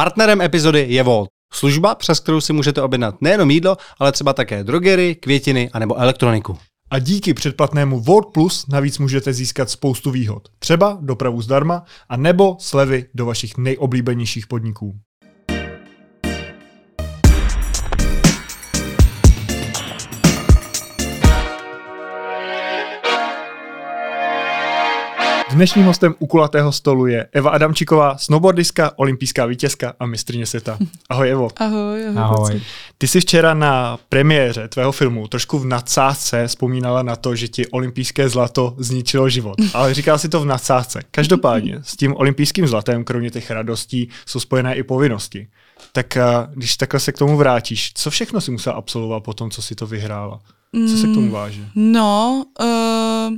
Partnerem epizody je Volt. Služba, přes kterou si můžete objednat nejenom jídlo, ale třeba také drogery, květiny anebo elektroniku. A díky předplatnému Volt Plus navíc můžete získat spoustu výhod. Třeba dopravu zdarma a nebo slevy do vašich nejoblíbenějších podniků. Dnešním hostem u kulatého stolu je Eva Adamčiková, snowboardistka, olympijská vítězka a mistrně světa. Ahoj Evo. Ahoj, ahoj. Ahoj. Ty jsi včera na premiéře tvého filmu trošku v nadsázce vzpomínala na to, že ti olympijské zlato zničilo život. Ale říkala si to v nadsázce. Každopádně s tím olympijským zlatem, kromě těch radostí, jsou spojené i povinnosti. Tak když takhle se k tomu vrátíš, co všechno si musela absolvovat po tom, co si to vyhrála? Co se k tomu váže? No, uh,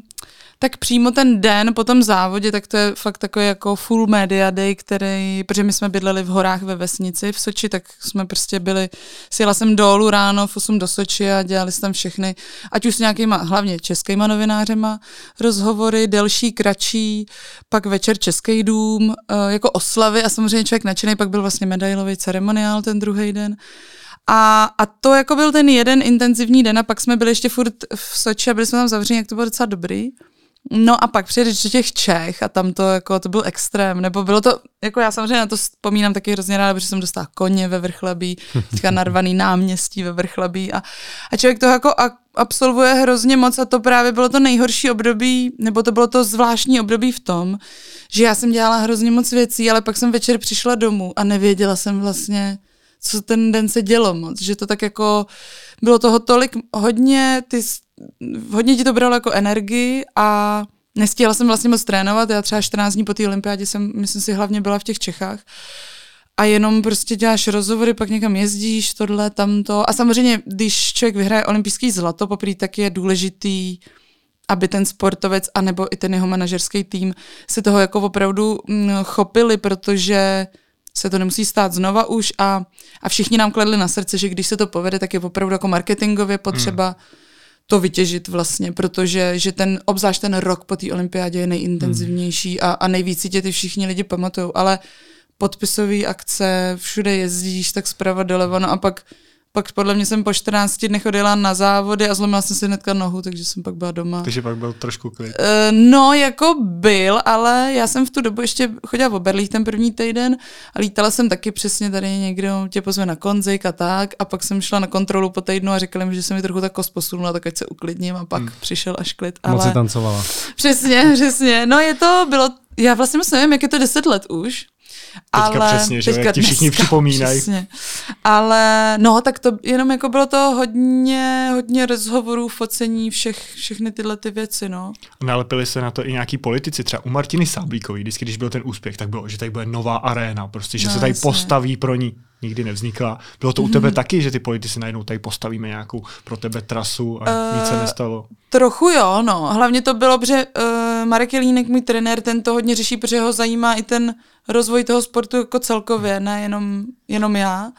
tak přímo ten den po tom závodě, tak to je fakt takový jako full media day, který, protože my jsme bydleli v horách ve vesnici v Soči, tak jsme prostě byli, sjela jsem dolů ráno v 8 do Soči a dělali jsme tam všechny, ať už s nějakýma, hlavně českýma novinářema, rozhovory, delší, kratší, pak večer Český dům, eh, jako oslavy a samozřejmě člověk nadšený, pak byl vlastně medailový ceremoniál ten druhý den. A, a to jako byl ten jeden intenzivní den a pak jsme byli ještě furt v Soči a byli jsme tam zavřeni, jak to bylo docela dobrý. No a pak přijedeš do těch Čech a tam to jako, to byl extrém, nebo bylo to, jako já samozřejmě na to vzpomínám taky hrozně ráda, protože jsem dostala koně ve Vrchlabí, teďka narvaný náměstí ve Vrchlabí a, a člověk to jako a, absolvuje hrozně moc a to právě bylo to nejhorší období, nebo to bylo to zvláštní období v tom, že já jsem dělala hrozně moc věcí, ale pak jsem večer přišla domů a nevěděla jsem vlastně, co ten den se dělo moc, že to tak jako, bylo toho tolik hodně, ty hodně ti to bralo jako energii a nestihla jsem vlastně moc trénovat. Já třeba 14 dní po té olympiádě jsem, myslím si, hlavně byla v těch Čechách. A jenom prostě děláš rozhovory, pak někam jezdíš, tohle, tamto. A samozřejmě, když člověk vyhraje olympijský zlato poprý, tak je důležitý, aby ten sportovec anebo i ten jeho manažerský tým se toho jako opravdu mm, chopili, protože se to nemusí stát znova už a, a všichni nám kladli na srdce, že když se to povede, tak je opravdu jako marketingově potřeba hmm to vytěžit vlastně, protože že ten, obzvlášť ten rok po té olympiádě je nejintenzivnější hmm. a, a nejvíc si tě ty všichni lidi pamatují, ale podpisové akce, všude jezdíš tak zprava doleva, no a pak pak podle mě jsem po 14 dnech odjela na závody a zlomila jsem si hnedka nohu, takže jsem pak byla doma. Takže pak byl trošku klid. Uh, no, jako byl, ale já jsem v tu dobu ještě chodila v Oberlích ten první týden a lítala jsem taky přesně tady někdo tě pozve na konzik a tak a pak jsem šla na kontrolu po týdnu a řekla mi, že se mi trochu tak kost posunula, tak ať se uklidním a pak hmm. přišel až klid. Ale... Moc tancovala. Přesně, přesně. No je to, bylo, já vlastně moc nevím, jak je to 10 let už, Teďka ale, přesně, že teďka jak ti všichni dneska, připomínají. Přesně. Ale no, tak to jenom jako bylo to hodně, hodně rozhovorů, focení, všech, všechny tyhle ty věci, no. Nalepili se na to i nějaký politici, třeba u Martiny Sáblíkový, vždycky, když byl ten úspěch, tak bylo, že tady bude nová aréna, prostě, že no, se tady jasně. postaví pro ní nikdy nevznikla. Bylo to u tebe mm. taky, že ty politici najednou tady postavíme nějakou pro tebe trasu a uh, nic se nestalo? Trochu jo, no. Hlavně to bylo, že uh, Marek Jelínek, můj trenér, ten to hodně řeší, protože ho zajímá i ten rozvoj toho sportu jako celkově, ne jenom, jenom já,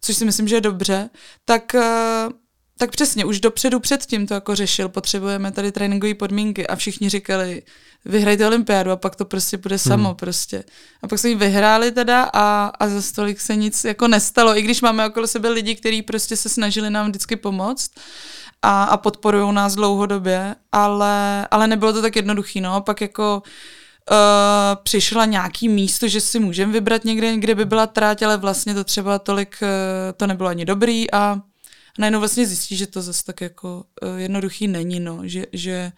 což si myslím, že je dobře. Tak uh, tak přesně, už dopředu předtím to jako řešil, potřebujeme tady tréninkové podmínky a všichni říkali, vyhrajte olympiádu a pak to prostě bude samo hmm. prostě. A pak jsme ji vyhráli teda a, a za stolik se nic jako nestalo, i když máme okolo sebe lidi, kteří prostě se snažili nám vždycky pomoct a, a podporují nás dlouhodobě, ale, ale nebylo to tak jednoduchý, no, pak jako uh, přišla nějaký místo, že si můžeme vybrat někde, kde by byla tráť, ale vlastně to třeba tolik, uh, to nebylo ani dobrý a najednou vlastně zjistí, že to zase tak jako uh, jednoduchý není, no, že, že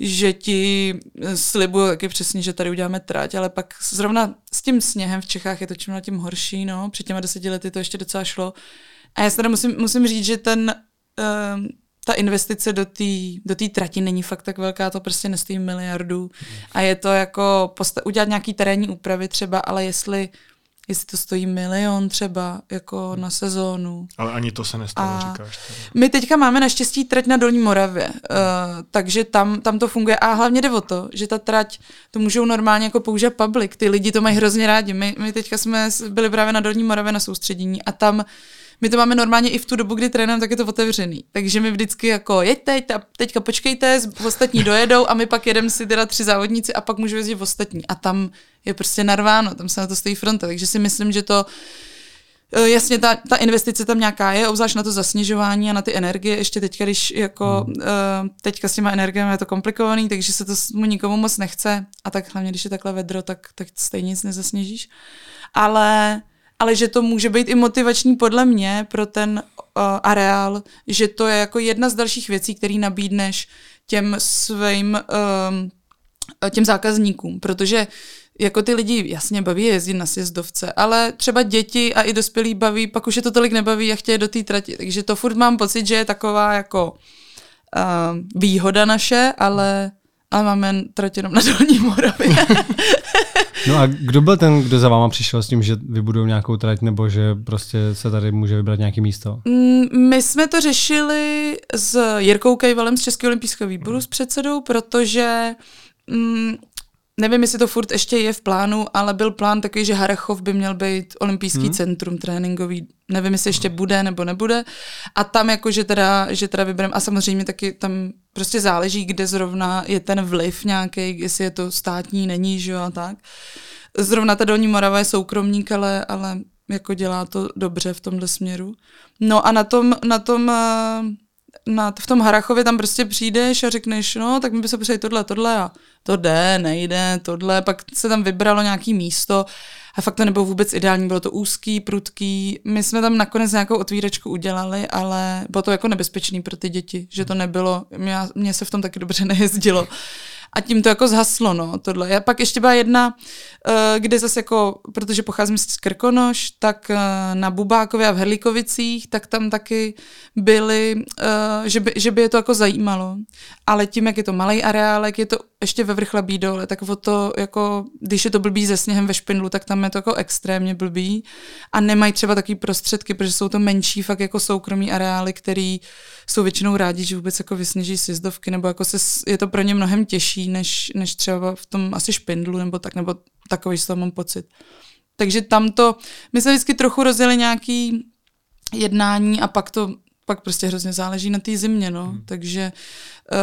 že ti slibuju taky přesně, že tady uděláme trať, ale pak zrovna s tím sněhem v Čechách je to čím na tím horší, no. Před těma deseti lety to ještě docela šlo. A já se teda musím, musím říct, že ten, uh, ta investice do té do tý trati není fakt tak velká, to prostě nestojí miliardu. A je to jako posta- udělat nějaký terénní úpravy třeba, ale jestli jestli to stojí milion třeba jako na sezónu. Ale ani to se nestalo, a říkáš. Tady. My teďka máme naštěstí trať na Dolní Moravě, uh, takže tam, tam to funguje a hlavně jde o to, že ta trať, to můžou normálně jako použít public, ty lidi to mají hrozně rádi. My, my teďka jsme byli právě na Dolní Moravě na soustředění a tam my to máme normálně i v tu dobu, kdy trénujeme, tak je to otevřený. Takže my vždycky jako jeďte, teď, teďka počkejte, ostatní dojedou a my pak jedeme si teda tři závodníci a pak můžu jezdit ostatní. A tam je prostě narváno, tam se na to stojí fronta. Takže si myslím, že to Eh, jasně, ta, ta investice tam nějaká je, obzvlášť na to zasněžování a na ty energie, ještě teďka, když jako hmm. uh, teďka s těma energiemi je to komplikovaný, takže se to mu nikomu moc nechce a tak hlavně, když je takhle vedro, tak, tak stejně nic nezasněžíš. Ale, ale že to může být i motivační podle mě pro ten uh, areál, že to je jako jedna z dalších věcí, které nabídneš těm svým uh, těm zákazníkům, protože jako ty lidi jasně baví jezdit na sjezdovce, ale třeba děti a i dospělí baví, pak už je to tolik nebaví a chtějí do té trati. Takže to furt mám pocit, že je taková jako uh, výhoda naše, ale, ale máme trať jenom na Dolní Moravě. no a kdo byl ten, kdo za váma přišel s tím, že vybudou nějakou trať, nebo že prostě se tady může vybrat nějaké místo? Mm, my jsme to řešili s Jirkou Kejvalem z Českého olympijského výboru, s předsedou, protože mm, nevím, jestli to furt ještě je v plánu, ale byl plán takový, že Harachov by měl být olympijský hmm. centrum tréninkový. Nevím, jestli ještě bude nebo nebude. A tam jako, že teda, že teda vybereme, a samozřejmě taky tam prostě záleží, kde zrovna je ten vliv nějaký, jestli je to státní, není, že jo, a tak. Zrovna ta Dolní Morava je soukromník, ale, ale jako dělá to dobře v tomhle směru. No a na tom, na tom uh, na, v tom Harachově tam prostě přijdeš a řekneš, no, tak mi by se potřebovali tohle, tohle a to jde, nejde, tohle, pak se tam vybralo nějaký místo a fakt to nebylo vůbec ideální, bylo to úzký, prudký. My jsme tam nakonec nějakou otvíračku udělali, ale bylo to jako nebezpečný pro ty děti, že to nebylo, mně se v tom taky dobře nejezdilo a tím to jako zhaslo, no, tohle. Já pak ještě byla jedna, uh, kde zase jako, protože pocházím z Krkonoš, tak uh, na Bubákově a v Herlikovicích, tak tam taky byly, uh, že, by, že by je to jako zajímalo. Ale tím, jak je to malý areálek, je to ještě ve vrchlabí dole, tak o to jako, když je to blbý ze sněhem ve špindlu, tak tam je to jako extrémně blbý a nemají třeba takový prostředky, protože jsou to menší fakt jako soukromí areály, který jsou většinou rádi, že vůbec jako vysněží sjezdovky, nebo jako se, je to pro ně mnohem těžší, než, než třeba v tom asi špindlu, nebo tak, nebo takový z toho mám pocit. Takže tam to, my jsme vždycky trochu rozjeli nějaký jednání a pak to pak prostě hrozně záleží na té zimě, no. Hmm. Takže uh,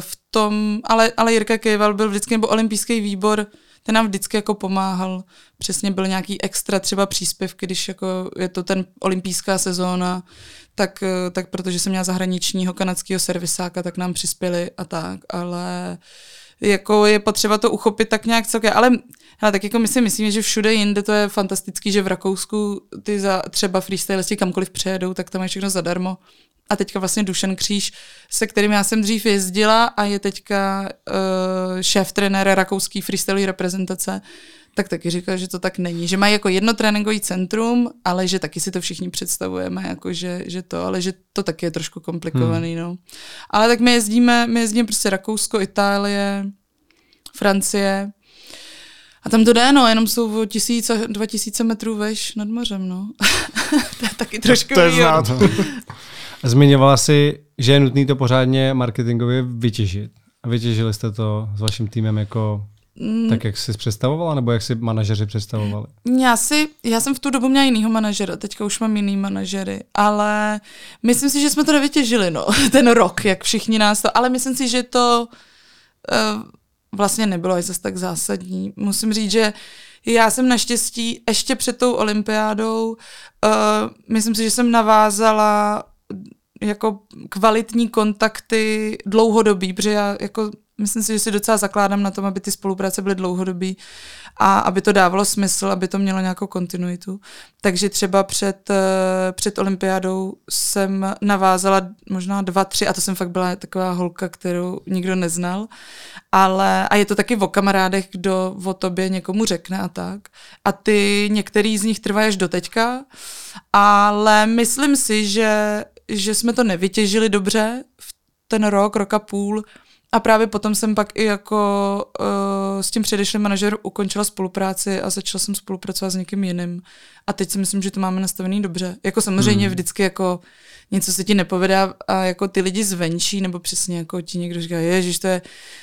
v tom, ale, ale Jirka Kejval byl vždycky, nebo olympijský výbor, ten nám vždycky jako pomáhal. Přesně byl nějaký extra třeba příspěvky, když jako je to ten olympijská sezóna, tak, uh, tak protože jsem měla zahraničního kanadského servisáka, tak nám přispěli a tak, ale jako je potřeba to uchopit tak nějak celkem, ale hele, tak jako my si myslíme, že všude jinde to je fantastický, že v Rakousku ty za třeba freestylisti kamkoliv přejedou, tak tam je všechno zadarmo. A teďka vlastně Dušan Kříž, se kterým já jsem dřív jezdila a je teďka uh, šéf trenér rakouský freestyle reprezentace, tak taky říkal, že to tak není. Že mají jako jedno tréninkový centrum, ale že taky si to všichni představujeme, jako že, že to, ale že to taky je trošku komplikovaný, hmm. no. Ale tak my jezdíme, my jezdíme prostě Rakousko, Itálie, Francie, a tam to jde, no, jenom jsou o tisíc, dva tisíce metrů veš nad mořem, no. to je taky trošku To je znát. Zmiňovala si, že je nutné to pořádně marketingově vytěžit. A vytěžili jste to s vaším týmem jako. Tak jak jsi představovala, nebo jak si manažeři představovali? Já, si, já jsem v tu dobu měla jinýho manažera, teďka už mám jiný manažery, ale myslím si, že jsme to nevytěžili, no, ten rok, jak všichni nás to, ale myslím si, že to uh, vlastně nebylo až zase tak zásadní. Musím říct, že já jsem naštěstí ještě před tou olympiádou, uh, myslím si, že jsem navázala jako kvalitní kontakty dlouhodobý, protože já jako myslím si, že si docela zakládám na tom, aby ty spolupráce byly dlouhodobý a aby to dávalo smysl, aby to mělo nějakou kontinuitu. Takže třeba před, eh, před olympiádou jsem navázala možná dva, tři, a to jsem fakt byla taková holka, kterou nikdo neznal, ale a je to taky o kamarádech, kdo o tobě někomu řekne a tak. A ty některý z nich trvají až do teďka, ale myslím si, že, že jsme to nevytěžili dobře v ten rok, rok a půl, a právě potom jsem pak i jako uh, s tím předešlým manažerem ukončila spolupráci a začala jsem spolupracovat s někým jiným. A teď si myslím, že to máme nastavený dobře. Jako samozřejmě hmm. vždycky jako něco se ti nepovede a jako ty lidi zvenčí, nebo přesně jako ti někdo říká, že to je,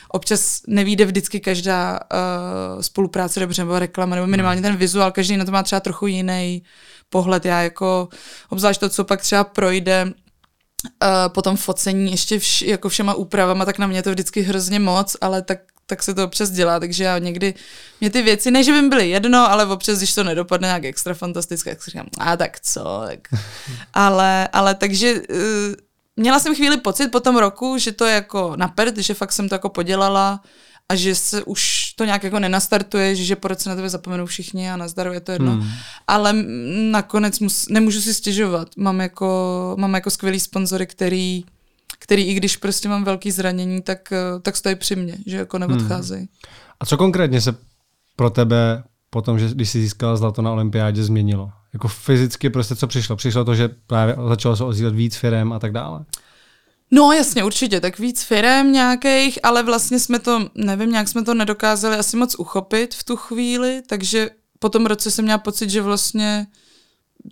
občas nevíde vždycky každá uh, spolupráce dobře, nebo reklama, nebo minimálně ten vizuál, každý na to má třeba trochu jiný pohled. Já jako, obzvlášť to, co pak třeba projde uh, po tom focení ještě vš, jako všema úpravama, tak na mě to vždycky hrozně moc, ale tak tak se to občas dělá, takže já někdy, mě ty věci, ne, že by byly jedno, ale občas, když to nedopadne nějak extra fantastické, tak si říkám, a tak co, tak. ale, ale takže uh, měla jsem chvíli pocit po tom roku, že to je jako napřed, že fakt jsem to jako podělala a že se už to nějak jako nenastartuje, že, po roce na tebe zapomenou všichni a nazdar je to jedno. Hmm. Ale nakonec mus, nemůžu si stěžovat. Mám jako, mám jako skvělý sponzory, který který i když prostě mám velký zranění, tak, tak stojí při mně, že jako neodcházejí. Hmm. A co konkrétně se pro tebe potom, že když jsi získala zlato na olympiádě, změnilo? Jako fyzicky prostě co přišlo? Přišlo to, že právě začalo se ozývat víc firem a tak dále? No jasně, určitě, tak víc firem nějakých, ale vlastně jsme to, nevím, nějak jsme to nedokázali asi moc uchopit v tu chvíli, takže po tom roce jsem měla pocit, že vlastně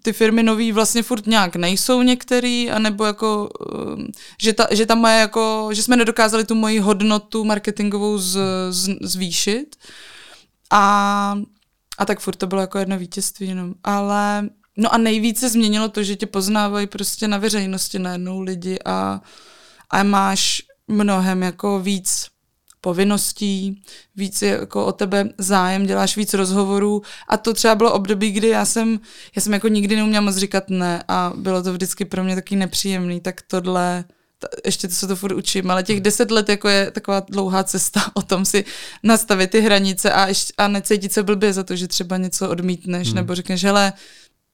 ty firmy nový vlastně furt nějak nejsou některý, anebo jako, um, že, ta, že tam moje jako, že jsme nedokázali tu moji hodnotu marketingovou z, z, zvýšit. A, a tak furt to bylo jako jedno vítězství, no. Ale, no a nejvíce změnilo to, že tě poznávají prostě na veřejnosti najednou lidi a, a máš mnohem jako víc povinností, víc je jako o tebe zájem, děláš víc rozhovorů a to třeba bylo období, kdy já jsem, já jsem jako nikdy neuměla moc říkat ne a bylo to vždycky pro mě taky nepříjemný, tak tohle ještě to se to furt učím, ale těch deset let jako je taková dlouhá cesta o tom si nastavit ty hranice a, ještě, a necítit se blbě za to, že třeba něco odmítneš hmm. nebo řekneš, hele,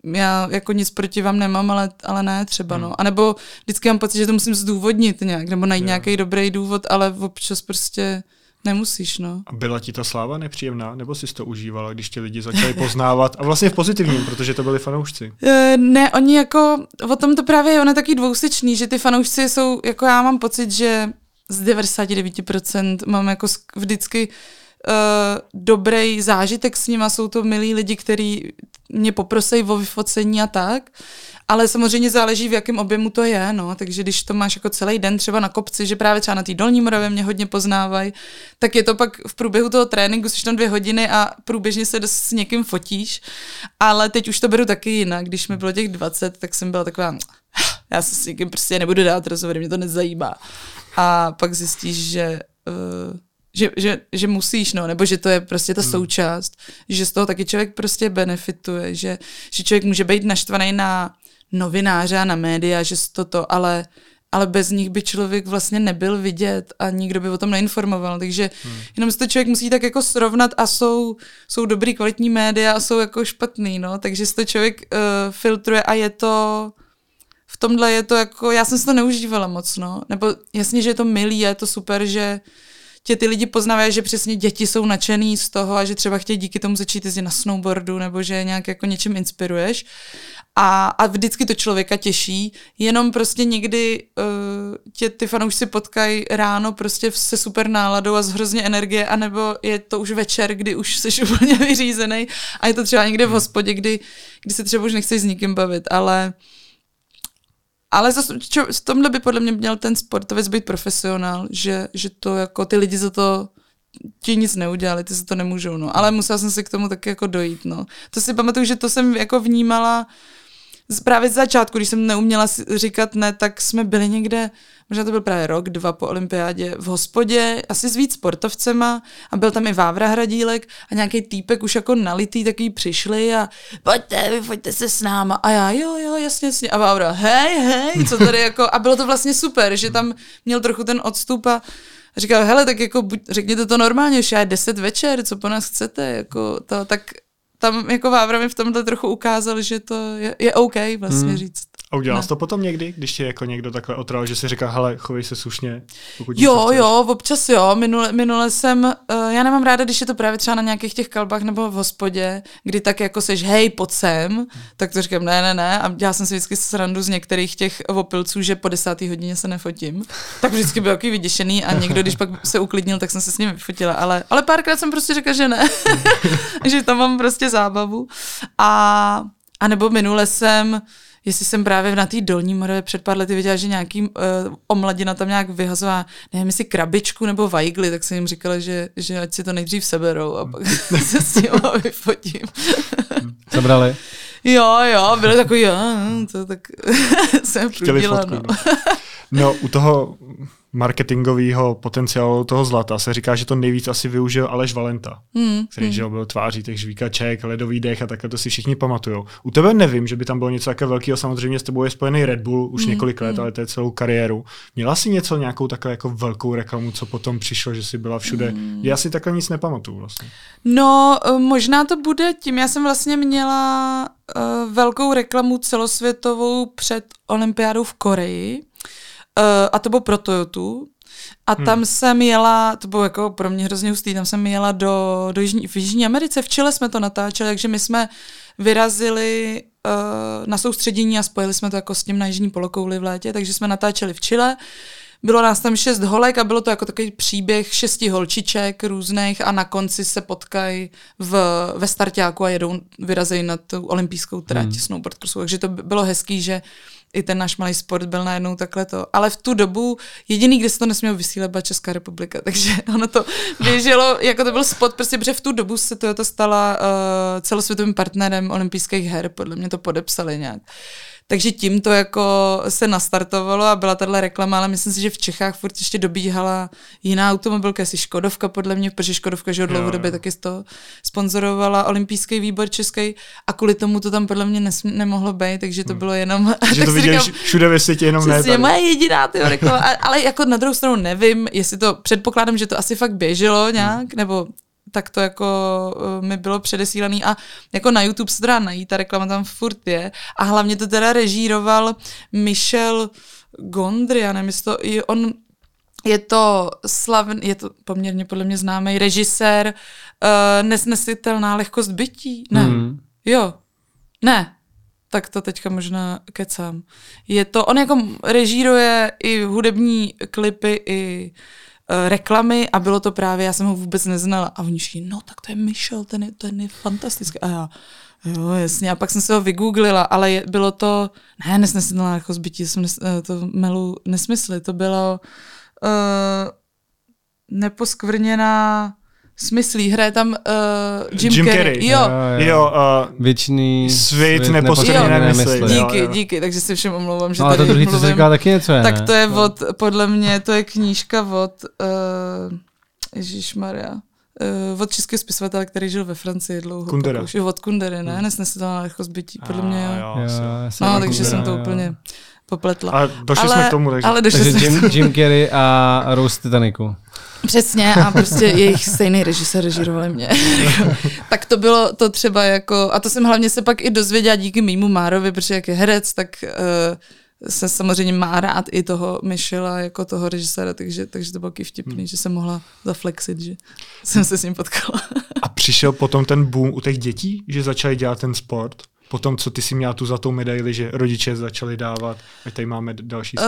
já jako nic proti vám nemám, ale, ale ne třeba, hmm. no. A nebo vždycky mám pocit, že to musím zdůvodnit nějak, nebo najít yeah. nějaký dobrý důvod, ale občas prostě nemusíš, no. A byla ti ta sláva nepříjemná, nebo jsi to užívala, když tě lidi začali poznávat a vlastně v pozitivním, protože to byli fanoušci? Uh, ne, oni jako, o tom to právě je, ono je taky dvousečný, že ty fanoušci jsou, jako já mám pocit, že z 99% mám jako vždycky uh, dobrý zážitek s nima, jsou to milí lidi, kteří mě poprosej o vyfocení a tak, ale samozřejmě záleží, v jakém objemu to je, no, takže když to máš jako celý den třeba na kopci, že právě třeba na té dolní Moravě mě hodně poznávají, tak je to pak v průběhu toho tréninku, jsi tam dvě hodiny a průběžně se s někým fotíš, ale teď už to beru taky jinak, když mi bylo těch 20, tak jsem byla taková, já se s někým prostě nebudu dát rozhovor, mě to nezajímá. A pak zjistíš, že uh, že, že, že musíš, no, nebo že to je prostě ta hmm. součást, že z toho taky člověk prostě benefituje, že, že člověk může být naštvaný na novináře a na média, že to to, ale, ale bez nich by člověk vlastně nebyl vidět a nikdo by o tom neinformoval, takže hmm. jenom si to člověk musí tak jako srovnat a jsou, jsou dobrý kvalitní média a jsou jako špatný, no, takže si to člověk uh, filtruje a je to v tomhle je to jako, já jsem si to neužívala moc, no, nebo jasně, že je to milý a je to super, že tě ty lidi poznávají, že přesně děti jsou nadšený z toho a že třeba chtějí díky tomu začít jezdit na snowboardu nebo že nějak jako něčím inspiruješ. A, a vždycky to člověka těší, jenom prostě někdy uh, tě ty fanoušci potkají ráno prostě se super náladou a z hrozně energie, anebo je to už večer, kdy už jsi úplně vyřízený. A je to třeba někde v hospodě, kdy, kdy se třeba už nechceš s nikým bavit, ale uh, ale zase, čo, v tomhle by podle mě měl ten sportovec být profesionál, že, že to jako ty lidi za to ti nic neudělali, ty se to nemůžou, no. Ale musela jsem si k tomu taky jako dojít, no. To si pamatuju, že to jsem jako vnímala právě z začátku, když jsem neuměla říkat ne, tak jsme byli někde, možná to byl právě rok, dva po olympiádě, v hospodě, asi s víc sportovcema a byl tam i Vávra Hradílek a nějaký týpek už jako nalitý taky přišli a pojďte, vy pojďte se s náma. A já jo, jo, jasně, jasně. A Vávra, hej, hej, co tady jako a bylo to vlastně super, že tam měl trochu ten odstup a říkal, hele, tak jako buď, řekněte to normálně, že je deset večer, co po nás chcete, jako to, tak tam jako Vávra mi v tomhle trochu ukázal, že to je, je OK vlastně hmm. říct. A udělal jsi to potom někdy, když tě jako někdo takhle otral, že si říká, hele, chovej se slušně, pokud Jo, jo, občas jo. Minule, minule jsem, uh, já nemám ráda, když je to právě třeba na nějakých těch kalbách nebo v hospodě, kdy tak jako seš, hej, pojď sem, tak to říkám, ne, ne, ne. A já jsem si vždycky srandu z některých těch opilců, že po desátý hodině se nefotím. Tak vždycky byl takový vyděšený a někdo, když pak se uklidnil, tak jsem se s ním vyfotila. Ale, ale párkrát jsem prostě řekla, že ne. že tam mám prostě zábavu. A, a nebo minule jsem, jestli jsem právě na té dolní Moravě před pár lety viděla, že nějaký uh, omladina tam nějak vyhazovala, nevím, jestli krabičku nebo vajgly, tak jsem jim říkala, že, že ať si to nejdřív seberou a pak se s tím vyfotím. Sebrali. jo, jo, byly takový, jo, to tak jsem Chtěli prudila, fotku. No. no, u toho marketingového potenciálu toho zlata se říká, že to nejvíc asi využil Aleš Valenta, Hmm, který že jo, byl tváří těch žvíkaček, ledový dech a takhle to si všichni pamatujou. U tebe nevím, že by tam bylo něco takové velkého, samozřejmě s tebou je spojený Red Bull už Hmm, několik let, ale to je celou kariéru. Měla jsi něco, nějakou takovou jako velkou reklamu, co potom přišlo, že jsi byla všude? Hmm. Já si takhle nic nepamatuju vlastně. No, eh, možná to bude tím. Já jsem vlastně měla uh, velkou reklamu celosvětovou před olympiádou v Koreji. Uh, a to bylo pro Toyotu. A tam jsem jela, to bylo jako pro mě hrozně hustý, tam jsem jela do, do Jižní, v Jižní Americe, v Chile jsme to natáčeli, takže my jsme vyrazili uh, na soustředění a spojili jsme to jako s tím na Jižní polokouli v létě, takže jsme natáčeli v Chile. Bylo nás tam šest holek a bylo to jako takový příběh šesti holčiček různých a na konci se potkají v, ve startáku a jedou, vyrazejí na tu olympijskou trať hmm. snowboard crossu. Takže to by- bylo hezký, že i ten náš malý sport byl najednou takhle to. Ale v tu dobu jediný, kde se to nesmělo vysílat, byla Česká republika, takže ono to běželo, jako to byl spot, prostě, protože v tu dobu se Toyota stala uh, celosvětovým partnerem olympijských her, podle mě to podepsali nějak. Takže tím to jako se nastartovalo a byla tahle reklama, ale myslím si, že v Čechách furt ještě dobíhala jiná automobilka, asi Škodovka podle mě, protože Škodovka, že od dlouhodobě taky to sponzorovala olympijský výbor český a kvůli tomu to tam podle mě nesm- nemohlo být, takže to bylo jenom... Že tak to viděli říkám, všude ve světě, jenom ne Přesně, tady. moje jediná ty reklama. A- Ale jako na druhou stranu nevím, jestli to, předpokládám, že to asi fakt běželo nějak, Hmm. nebo tak to jako uh, mi bylo předesílaný a jako na YouTube se dá najít, ta reklama tam furt je. A hlavně to teda režíroval Michel Gondry, já nevím, to, i on je to slavný, je to poměrně podle mě známý režisér uh, Nesnesitelná lehkost bytí, ne, Hmm. jo, ne, tak to teďka možná kecám. Je to, on jako režíruje i hudební klipy, i uh, reklamy a bylo to právě, já jsem ho vůbec neznala. A oni říkají, no tak to je Michel, ten je, ten je fantastický. A já, jo, jasně, a pak jsem se ho vygooglila, ale je, bylo to, ne, nesnesitelná jako zbytí, jsem nes, eh, to melu nesmysly, to bylo uh, neposkvrněná smyslí, hraje tam uh, Jim, Jim Carrey. Carrey. Jo, Jo, uh, Věčný Svět neposkvrněné neposkvrněné mysli. mysli. Jo, díky, jo. díky, takže si všem omlouvám, že No, ale to tady druhý, co mluvím. říkala, taky něco je, Tak to je od, podle mě, to je knížka od, uh, Ježíšmarja, uh, od českého spisovatele, který žil ve Francii dlouho. Kundera. Už, jo, od Kundery, ne? Nesnesitelná lehkost bytí, podle mě jo. A, Jo, jsem No, takže jsem to jo. úplně popletla. Ale došli jsme k tomu, takže. Ale došli Takže jsme Jim. Jim Carrey a Rose Titanicu. Přesně a prostě jejich stejný režisér režírovali mě. tak to bylo to třeba jako, a to jsem hlavně se pak i dozvěděla díky mýmu Márovi, protože jak je herec, tak uh, se samozřejmě má rád i toho Michela jako toho režiséra, takže, takže to bylo taky vtipný, Hmm. že jsem mohla zaflexit, že jsem se s ním potkala. A přišel potom ten boom u těch dětí, že začali dělat ten sport? Potom, co ty si měla tu zlatou medaili, že rodiče začali dávat, ať tady máme další. Uh,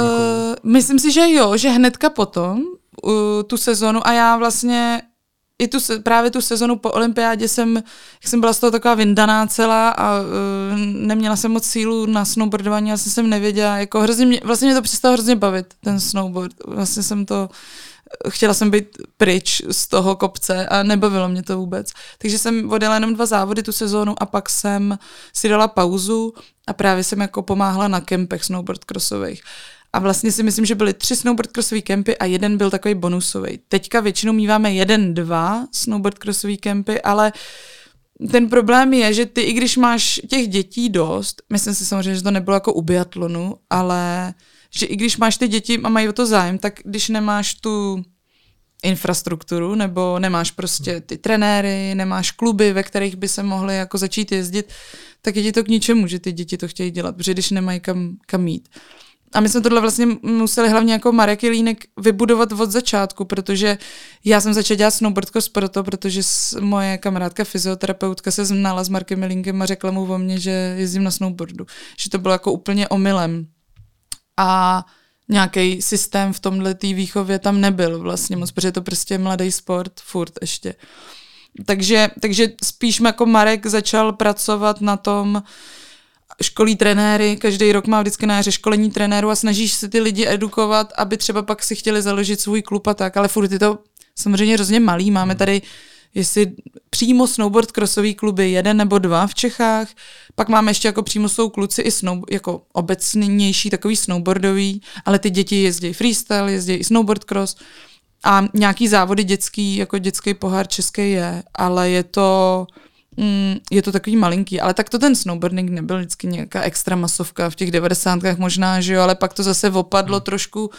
myslím si, že jo, že hnedka potom uh, tu sezonu a já vlastně i tu, právě tu sezonu po olympiádě jsem, jsem byla z toho taková vyndaná celá a uh, neměla jsem moc sílu na snowboardování, já jsem nevěděla, jako hrozně mě, vlastně mě to přestalo hrozně bavit, ten snowboard. Vlastně jsem to, chtěla jsem být pryč z toho kopce a nebavilo mě to vůbec. Takže jsem odjela jenom dva závody tu sezónu a pak jsem si dala pauzu a právě jsem jako pomáhala na kempech snowboard crossových. A vlastně si myslím, že byly tři snowboard crossové kempy a jeden byl takový bonusový. Teďka většinou míváme jeden, dva snowboard crossové kempy, ale ten problém je, že ty, i když máš těch dětí dost, myslím si samozřejmě, že to nebylo jako u biatlonu, ale že i když máš ty děti a mají o to zájem, tak když nemáš tu infrastrukturu, nebo nemáš prostě ty trenéry, nemáš kluby, ve kterých by se mohli jako začít jezdit, tak je ti to k ničemu, že ty děti to chtějí dělat, protože když nemají kam, kam jít. A my jsme tohle vlastně museli hlavně jako Marek Jelínek vybudovat od začátku, protože já jsem začala dělat snowboard cross proto, protože moje kamarádka fyzioterapeutka se znala s Markem Jelínkem a řekla mu o mně, že jezdím na snowboardu. Že to bylo jako úplně omylem. A nějaký systém v tomhle té výchově tam nebyl vlastně moc, protože je to prostě mladý sport, furt ještě. Takže, takže spíš jako Marek začal pracovat na tom, školí trenéry, každý rok má vždycky na jaře školení trenéru a snažíš se ty lidi edukovat, aby třeba pak si chtěli založit svůj klub a tak, ale furt je to samozřejmě hrozně malý. Máme tady jestli přímo snowboard crossový kluby, jeden nebo dva v Čechách, pak máme ještě jako přímo jsou kluci i snow, jako obecnější takový snowboardový, ale ty děti jezdí freestyle, jezdí i snowboard cross a nějaký závody dětský, jako dětský pohár český je, ale je to, mm, je to takový malinký, ale tak to ten snowboarding nebyl vždycky nějaká extra masovka v těch devadesátkách možná, že jo, ale pak to zase opadlo hmm. trošku,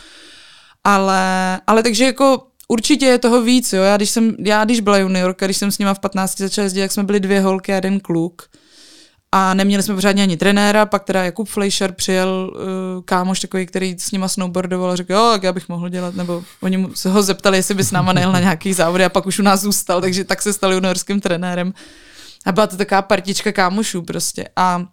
ale, ale takže jako určitě je toho víc, jo, já když, jsem, já když byla juniorka, když jsem s nima v 15 začala jezdit, jak jsme byli dvě holky a jeden kluk, a neměli jsme pořádně ani trenéra, pak teda Jakub Fleischer přijel uh, kámoš takový, který s nima snowboardoval a řekl, jo, tak já bych mohl dělat, nebo oni se ho zeptali, jestli by s náma nejel na nějaký závody a pak už u nás zůstal, takže tak se stal juniorským trenérem. A byla to taková partička kámošů prostě. A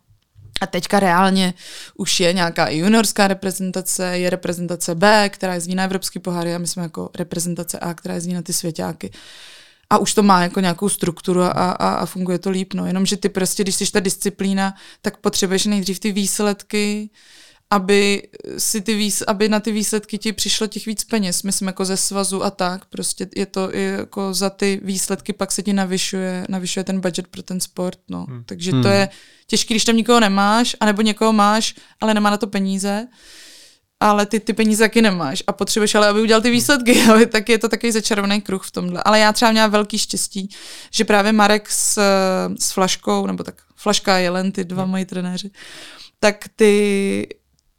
a teďka reálně už je nějaká juniorská reprezentace, je reprezentace B, která jezdí na evropský poháry a my jsme jako reprezentace A, která jezdí na ty svěťáky. A už to má jako nějakou strukturu a, a, a funguje to líp. No. Jenomže ty prostě, když jsi ta disciplína, tak potřebuješ nejdřív ty výsledky, aby, si ty výs, aby na ty výsledky ti přišlo těch víc peněz, myslím jako ze svazu a tak, prostě je to je jako za ty výsledky pak se ti navyšuje, navyšuje ten budget pro ten sport, no. Hmm. Takže hmm. to je těžké, když tam nikoho nemáš, anebo někoho máš, ale nemá na to peníze, ale ty ty peníze taky nemáš a potřebuješ ale, aby udělal ty výsledky, ale tak je to takový začarovaný kruh v tomhle. Ale já třeba měla velký štěstí, že právě Marek s, s Flaškou, nebo tak Flaška a Jelen, ty dva no. moji trenéři, tak ty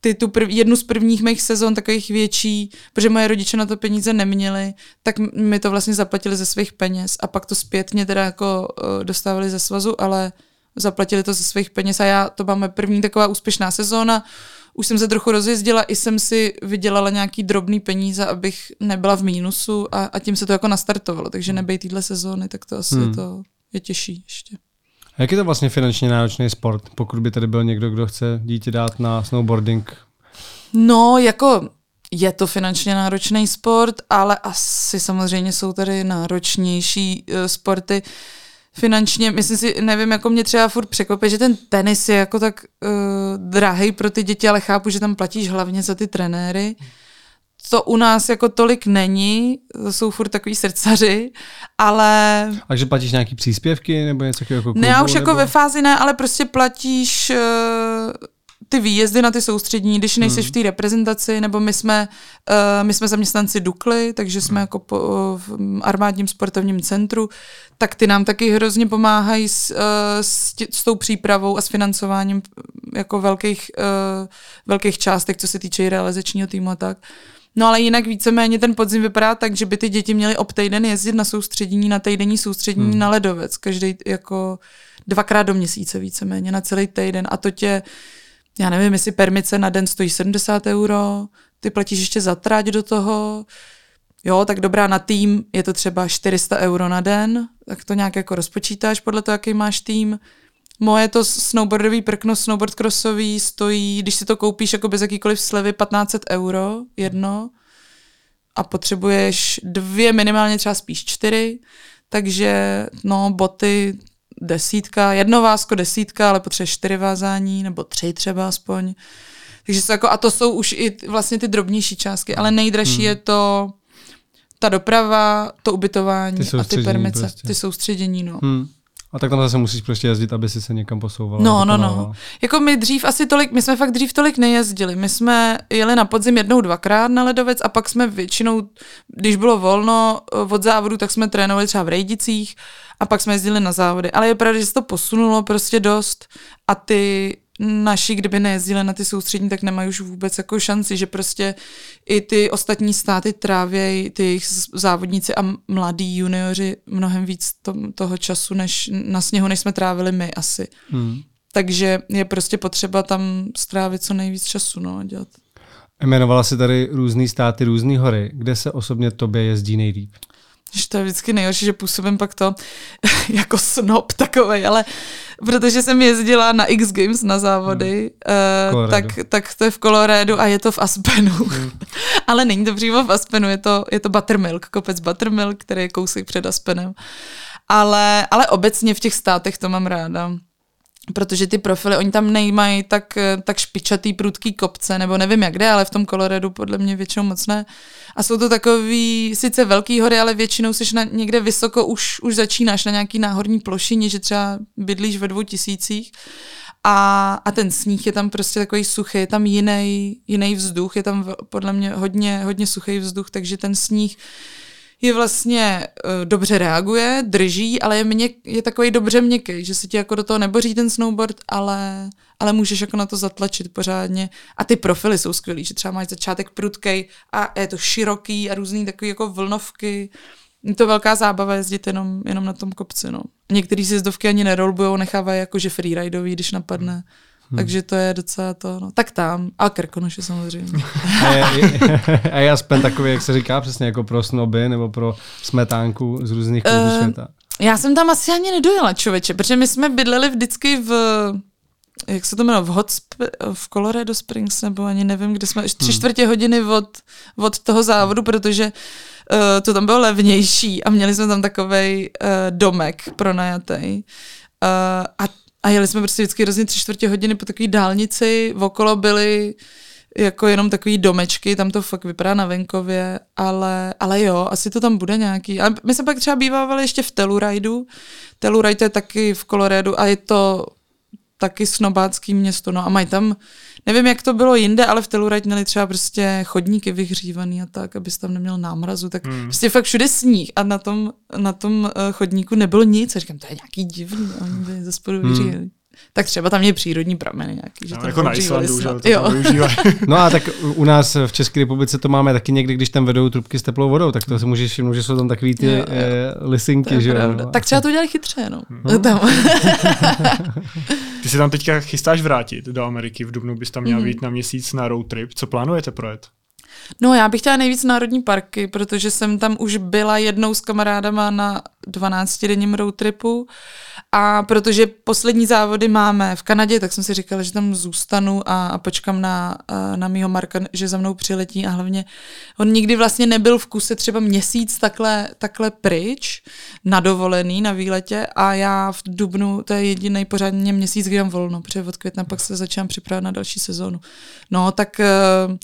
ty tu prv, jednu z prvních mých sezon takových větší, protože moje rodiče na to peníze neměli, tak mi to vlastně zaplatili ze svých peněz a pak to zpětně teda jako uh, dostávali ze svazu, ale zaplatili to ze svých peněz a já, to máme první taková úspěšná sezóna, už jsem se trochu rozjezdila, i jsem si vydělala nějaký drobný peníze, abych nebyla v mínusu a, a tím se to jako nastartovalo, takže nebej týhle sezóny, tak to asi hmm. to je těžší ještě. A jak je to vlastně finančně náročný sport, pokud by tady byl někdo, kdo chce dítě dát na snowboarding? No, jako je to finančně náročný sport, ale asi samozřejmě jsou tady náročnější uh, sporty finančně. Myslím si, nevím, jako mě třeba furt překvapuje, že ten tenis je jako tak uh, drahý pro ty děti, ale chápu, že tam platíš hlavně za ty trenéry. Hmm to u nás jako tolik není, to jsou furt takový srdcaři, ale... Takže platíš nějaký příspěvky nebo něco takového jako klubu, Ne, já už jako nebo... jako ve fázi ne, ale prostě platíš uh, ty výjezdy na ty soustřední, když nejsi hmm. v té reprezentaci, nebo my jsme, uh, my jsme zaměstnanci Dukly, takže jsme hmm. jako po, v armádním sportovním centru, tak ty nám taky hrozně pomáhají s, uh, s, tě, s tou přípravou a s financováním jako velkých, uh, velkých částek, co se týče realizačního týmu a tak. No ale jinak víceméně ten podzim vypadá tak, že by ty děti měly ob týden jezdit na soustředění, na týdenní soustředění hmm. na ledovec, každý jako dvakrát do měsíce víceméně na celý týden. A to tě, já nevím, jestli permice na den stojí 70 euro, ty platíš ještě za trať do toho, jo, tak dobrá, na tým je to třeba 400 euro na den, tak to nějak jako rozpočítáš podle toho, jaký máš tým, Moje to snowboardový prkno, snowboard crossový stojí, když si to koupíš jako bez jakýkoliv slevy, 1500 euro jedno a potřebuješ dvě, minimálně třeba spíš čtyři, takže no boty desítka, jedno vásko desítka, ale potřebuješ čtyři vázání, nebo tři třeba aspoň. Takže to jako, a to jsou už i vlastně ty drobnější částky, ale nejdražší hmm. je to ta doprava, to ubytování ty a ty permice, prostě. ty soustředění, no. Hmm. A tak tam zase musíš prostě jezdit, aby si se někam posouval. No, no, no. Jako my dřív asi tolik, my jsme fakt dřív tolik nejezdili. My jsme jeli na podzim jednou, dvakrát na ledovec a pak jsme většinou, když bylo volno eh, od závodu, tak jsme trénovali třeba v Rejdicích a pak jsme jezdili na závody. Ale je pravda, že se to posunulo prostě dost a ty naši, kdyby nejezdili na ty soustřední, tak nemají už vůbec jako šanci, že prostě i ty ostatní státy trávějí ty jejich závodníci a mladí junioři mnohem víc to, toho času než na sněhu, než jsme trávili my asi. Hmm. Takže je prostě potřeba tam strávit co nejvíc času no, a dělat. Jmenovala si tady různý státy, různé hory. Kde se osobně tobě jezdí nejlíp? Že to je vždycky nejhorší, že působím pak to jako snob takovej, ale protože jsem jezdila na X Games na závody, hmm. uh, tak, tak to je v Coloradu a je to v Aspenu. Hmm. ale není to přímo v Aspenu, je to, je to Buttermilk, kopec Buttermilk, který je kousek před Aspenem. Ale, ale obecně v těch státech to mám ráda protože ty profily, oni tam nejmají tak, tak špičatý, prudký kopce, nebo nevím jak kde, ale v tom Coloradu podle mě většinou moc ne. A jsou to takový, sice velký hory, ale většinou jsi na, někde vysoko, už, už začínáš na nějaký náhorní plošině, že třeba bydlíš ve dvou tisících a, a ten sníh je tam prostě takový suchý, je tam jiný, jiný vzduch, je tam podle mě hodně, hodně suchý vzduch, takže ten sníh je vlastně uh, dobře reaguje, drží, ale je, měk, je takový dobře měkký, že se ti jako do toho neboří ten snowboard, ale, ale můžeš jako na to zatlačit pořádně. A ty profily jsou skvělý, že třeba máš začátek prudkej a je to široký a různý takový jako vlnovky. Je to velká zábava jezdit jenom, jenom na tom kopci. No. Některý si zdovky ani nerolbujou, nechávají jakože freeridový, když napadne. Hmm. Takže to je docela to, no. Tak tam. A Krkonoše samozřejmě. a, je, je, a je Aspen takový, jak se říká přesně, jako pro snoby nebo pro smetánku z různých uh, světa? Já jsem tam asi ani nedojela, člověče, protože my jsme bydleli vždycky v jak se to jmenuje, v, Hot Sp- v Colorado Springs, nebo ani nevím, kde jsme, tři hmm. čtvrtě hodiny od, od toho závodu, protože uh, to tam bylo levnější a měli jsme tam takový uh, domek pronajatý. Uh, a a jeli jsme prostě vždycky hrozně tři čtvrtě hodiny po takové dálnici, okolo byly jako jenom takový domečky, tam to fakt vypadá na venkově, ale, ale jo, asi to tam bude nějaký. A my jsme pak třeba bývávali ještě v Telluridu. Telluride je taky v Coloradu a je to taky snobácký město, no a mají tam Nevím, jak to bylo jinde, ale v Telluride měli třeba prostě chodníky vyhřívaný a tak, abys tam neměl námrazu, tak hmm. prostě fakt všude sníh a na tom, na tom eh, chodníku nebylo nic. A říkám, to je nějaký divný, oni byli ze spodu hmm. Tak třeba tam je přírodní prameny nějaký. Že no, jako na Islandu, že to jo. No a tak u nás v České republice to máme taky někdy, když tam vedou trubky s teplou vodou, tak to se můžeš všimnout, že jsou tam takový ty jo, jo. Eh, lisinky. Že jo, tak třeba to udělali chytře, no. no. Tam. Ty se tam teďka chystáš vrátit do Ameriky, v Dubnu bys tam měl mm. být na měsíc na road trip. Co plánujete projet? No já bych chtěla nejvíc národní parky, protože jsem tam už byla jednou s kamarádama na 12-denním road tripu a protože poslední závody máme v Kanadě, tak jsem si říkala, že tam zůstanu a, a počkám na, na mýho Marka, že za mnou přiletí a hlavně on nikdy vlastně nebyl v kuse třeba měsíc takhle, takhle pryč, na dovolený, na výletě a já v Dubnu, to je jediný pořádně měsíc, kdy mám volno, protože od května pak se začínám připravovat na další sezónu. No, tak uh,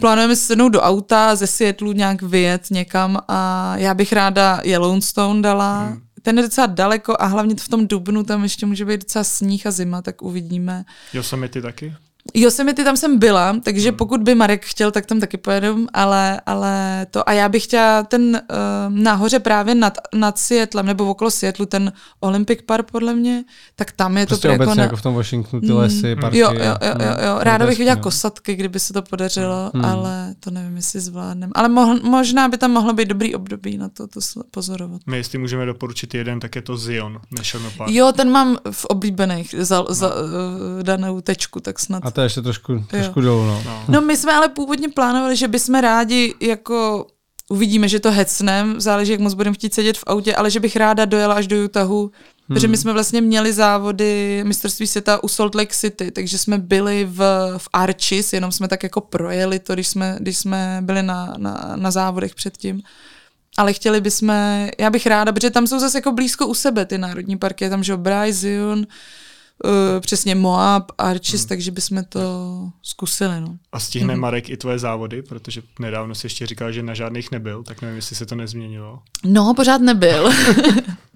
plánujeme se sednout do auta, ze Seattleu nějak vyjet někam a já bych ráda Yellowstone dala, hmm ten je docela daleko a hlavně v tom dubnu tam ještě může být docela sníh a zima, tak uvidíme. Yosemite taky? Yosemite tam jsem byla, takže hmm. pokud by Marek chtěl, tak tam taky pojedu, ale, ale to a já bych chtěla ten uh, nahoře právě nad, nad Seattlem nebo okolo Seattlu, ten Olympic Park podle mě, tak tam je prostě to jako, na... jako v tom Washingtonu ty lesy, parky. Jo, jo, jo, jo, jo. ráda bych viděla kosatky, kdyby se to podařilo, hmm. ale to nevím, jestli zvládnem. Ale mohl, možná by tam mohlo být dobrý období na to, to pozorovat. My jestli můžeme doporučit jeden, tak je to Zion National Park. Jo, ten mám v oblíbených za, no. za uh, danou tečku, tak snad to je ještě trošku, trošku dolů. No. no. no my jsme ale původně plánovali, že bychom rádi jako uvidíme, že to hecnem, záleží, jak moc budeme chtít sedět v autě, ale že bych ráda dojela až do Utahu, hmm. protože my jsme vlastně měli závody mistrovství světa u Salt Lake City, takže jsme byli v, v Archis, jenom jsme tak jako projeli to, když jsme, když jsme byli na, na, na závodech předtím. Ale chtěli bychom, já bych ráda, protože tam jsou zase jako blízko u sebe ty národní parky, je tam, že Bryce, uh, přesně Moab, Archis, hmm. takže bychom to zkusili. No. A stihne hmm. Marek i tvoje závody, protože nedávno si ještě říkal, že na žádných nebyl, tak nevím, jestli se to nezměnilo. No, pořád nebyl.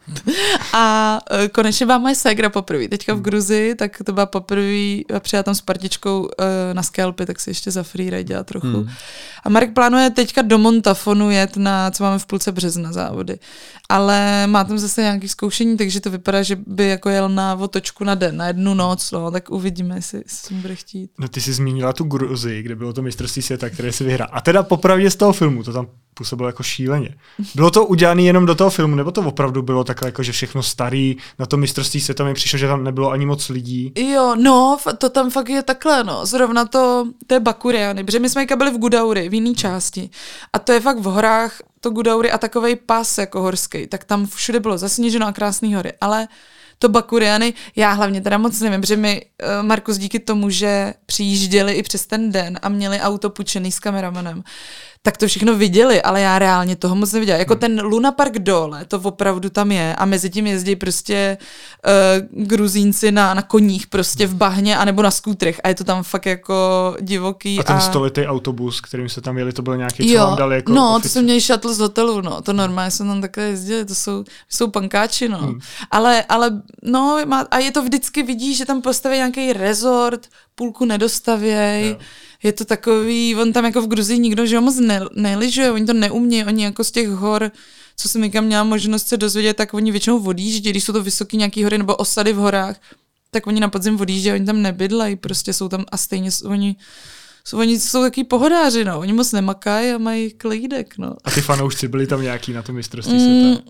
A uh, konečně byla moje ségra poprvé. Teďka v Gruzii, tak to byla poprvé, přijela tam s partičkou uh, na skelpy, tak si ještě za freeride dělá trochu. Hmm. A Marek plánuje teďka do Montafonu jet na, co máme v půlce března závody. Ale má tam zase nějaké zkoušení, takže to vypadá, že by jako jel na otočku na den, na jednu noc, no, tak uvidíme, jestli, jestli bude chtít. No ty jsi zmínila tu Gruzii, kde bylo to mistrovství světa, které si vyhrál. A teda popravdě z toho filmu, to tam působilo jako šíleně. Bylo to udělané jenom do toho filmu, nebo to opravdu bylo takhle, jako že všechno starý, na to mistrovství světa mi přišlo, že tam nebylo ani moc lidí. Jo, no, to tam fakt je takhle, no. Zrovna to, to je Bakuriany, protože my jsme byli v Gudaury, v jiné části. A to je fakt v horách, to Gudaury a takovej pas jako horský, tak tam všude bylo zasněženo a krásný hory, ale to Bakuriany, já hlavně teda moc nevím, že mi uh, Markus díky tomu, že přijížděli i přes ten den a měli auto půjčený s kameramanem, tak to všechno viděli, ale já reálně toho moc neviděla. Jako hmm. ten Luna Park dole, to opravdu tam je a mezi tím jezdí prostě uh, gruzínci na, na koních prostě v bahně anebo na skútrech a je to tam fakt jako divoký. A ten a... stolitý autobus, kterým se tam jeli, to byl nějaký, co jo, vám dali jako No, ofici. to jsme měli shuttle z hotelu, no, to normálně jsme tam takhle jezdili, to jsou, jsou pankáči, no. Hmm. Ale, ale, no, má, a je to vždycky vidí, že tam postaví nějaký resort, půlku nedostavěj, jo je to takový, on tam jako v Gruzii nikdo, že ho moc ne, neližuje, oni to neumějí, oni jako z těch hor, co jsem někam měla možnost se dozvědět, tak oni většinou odjíždějí, když jsou to vysoké nějaké hory nebo osady v horách, tak oni na podzim odjíždějí, oni tam nebydlejí, prostě jsou tam a stejně oni jsou, oni jsou taky pohodáři, no. Oni moc nemakají a mají klídek, no. A ty fanoušci byli tam nějaký na tom mistrovství světa?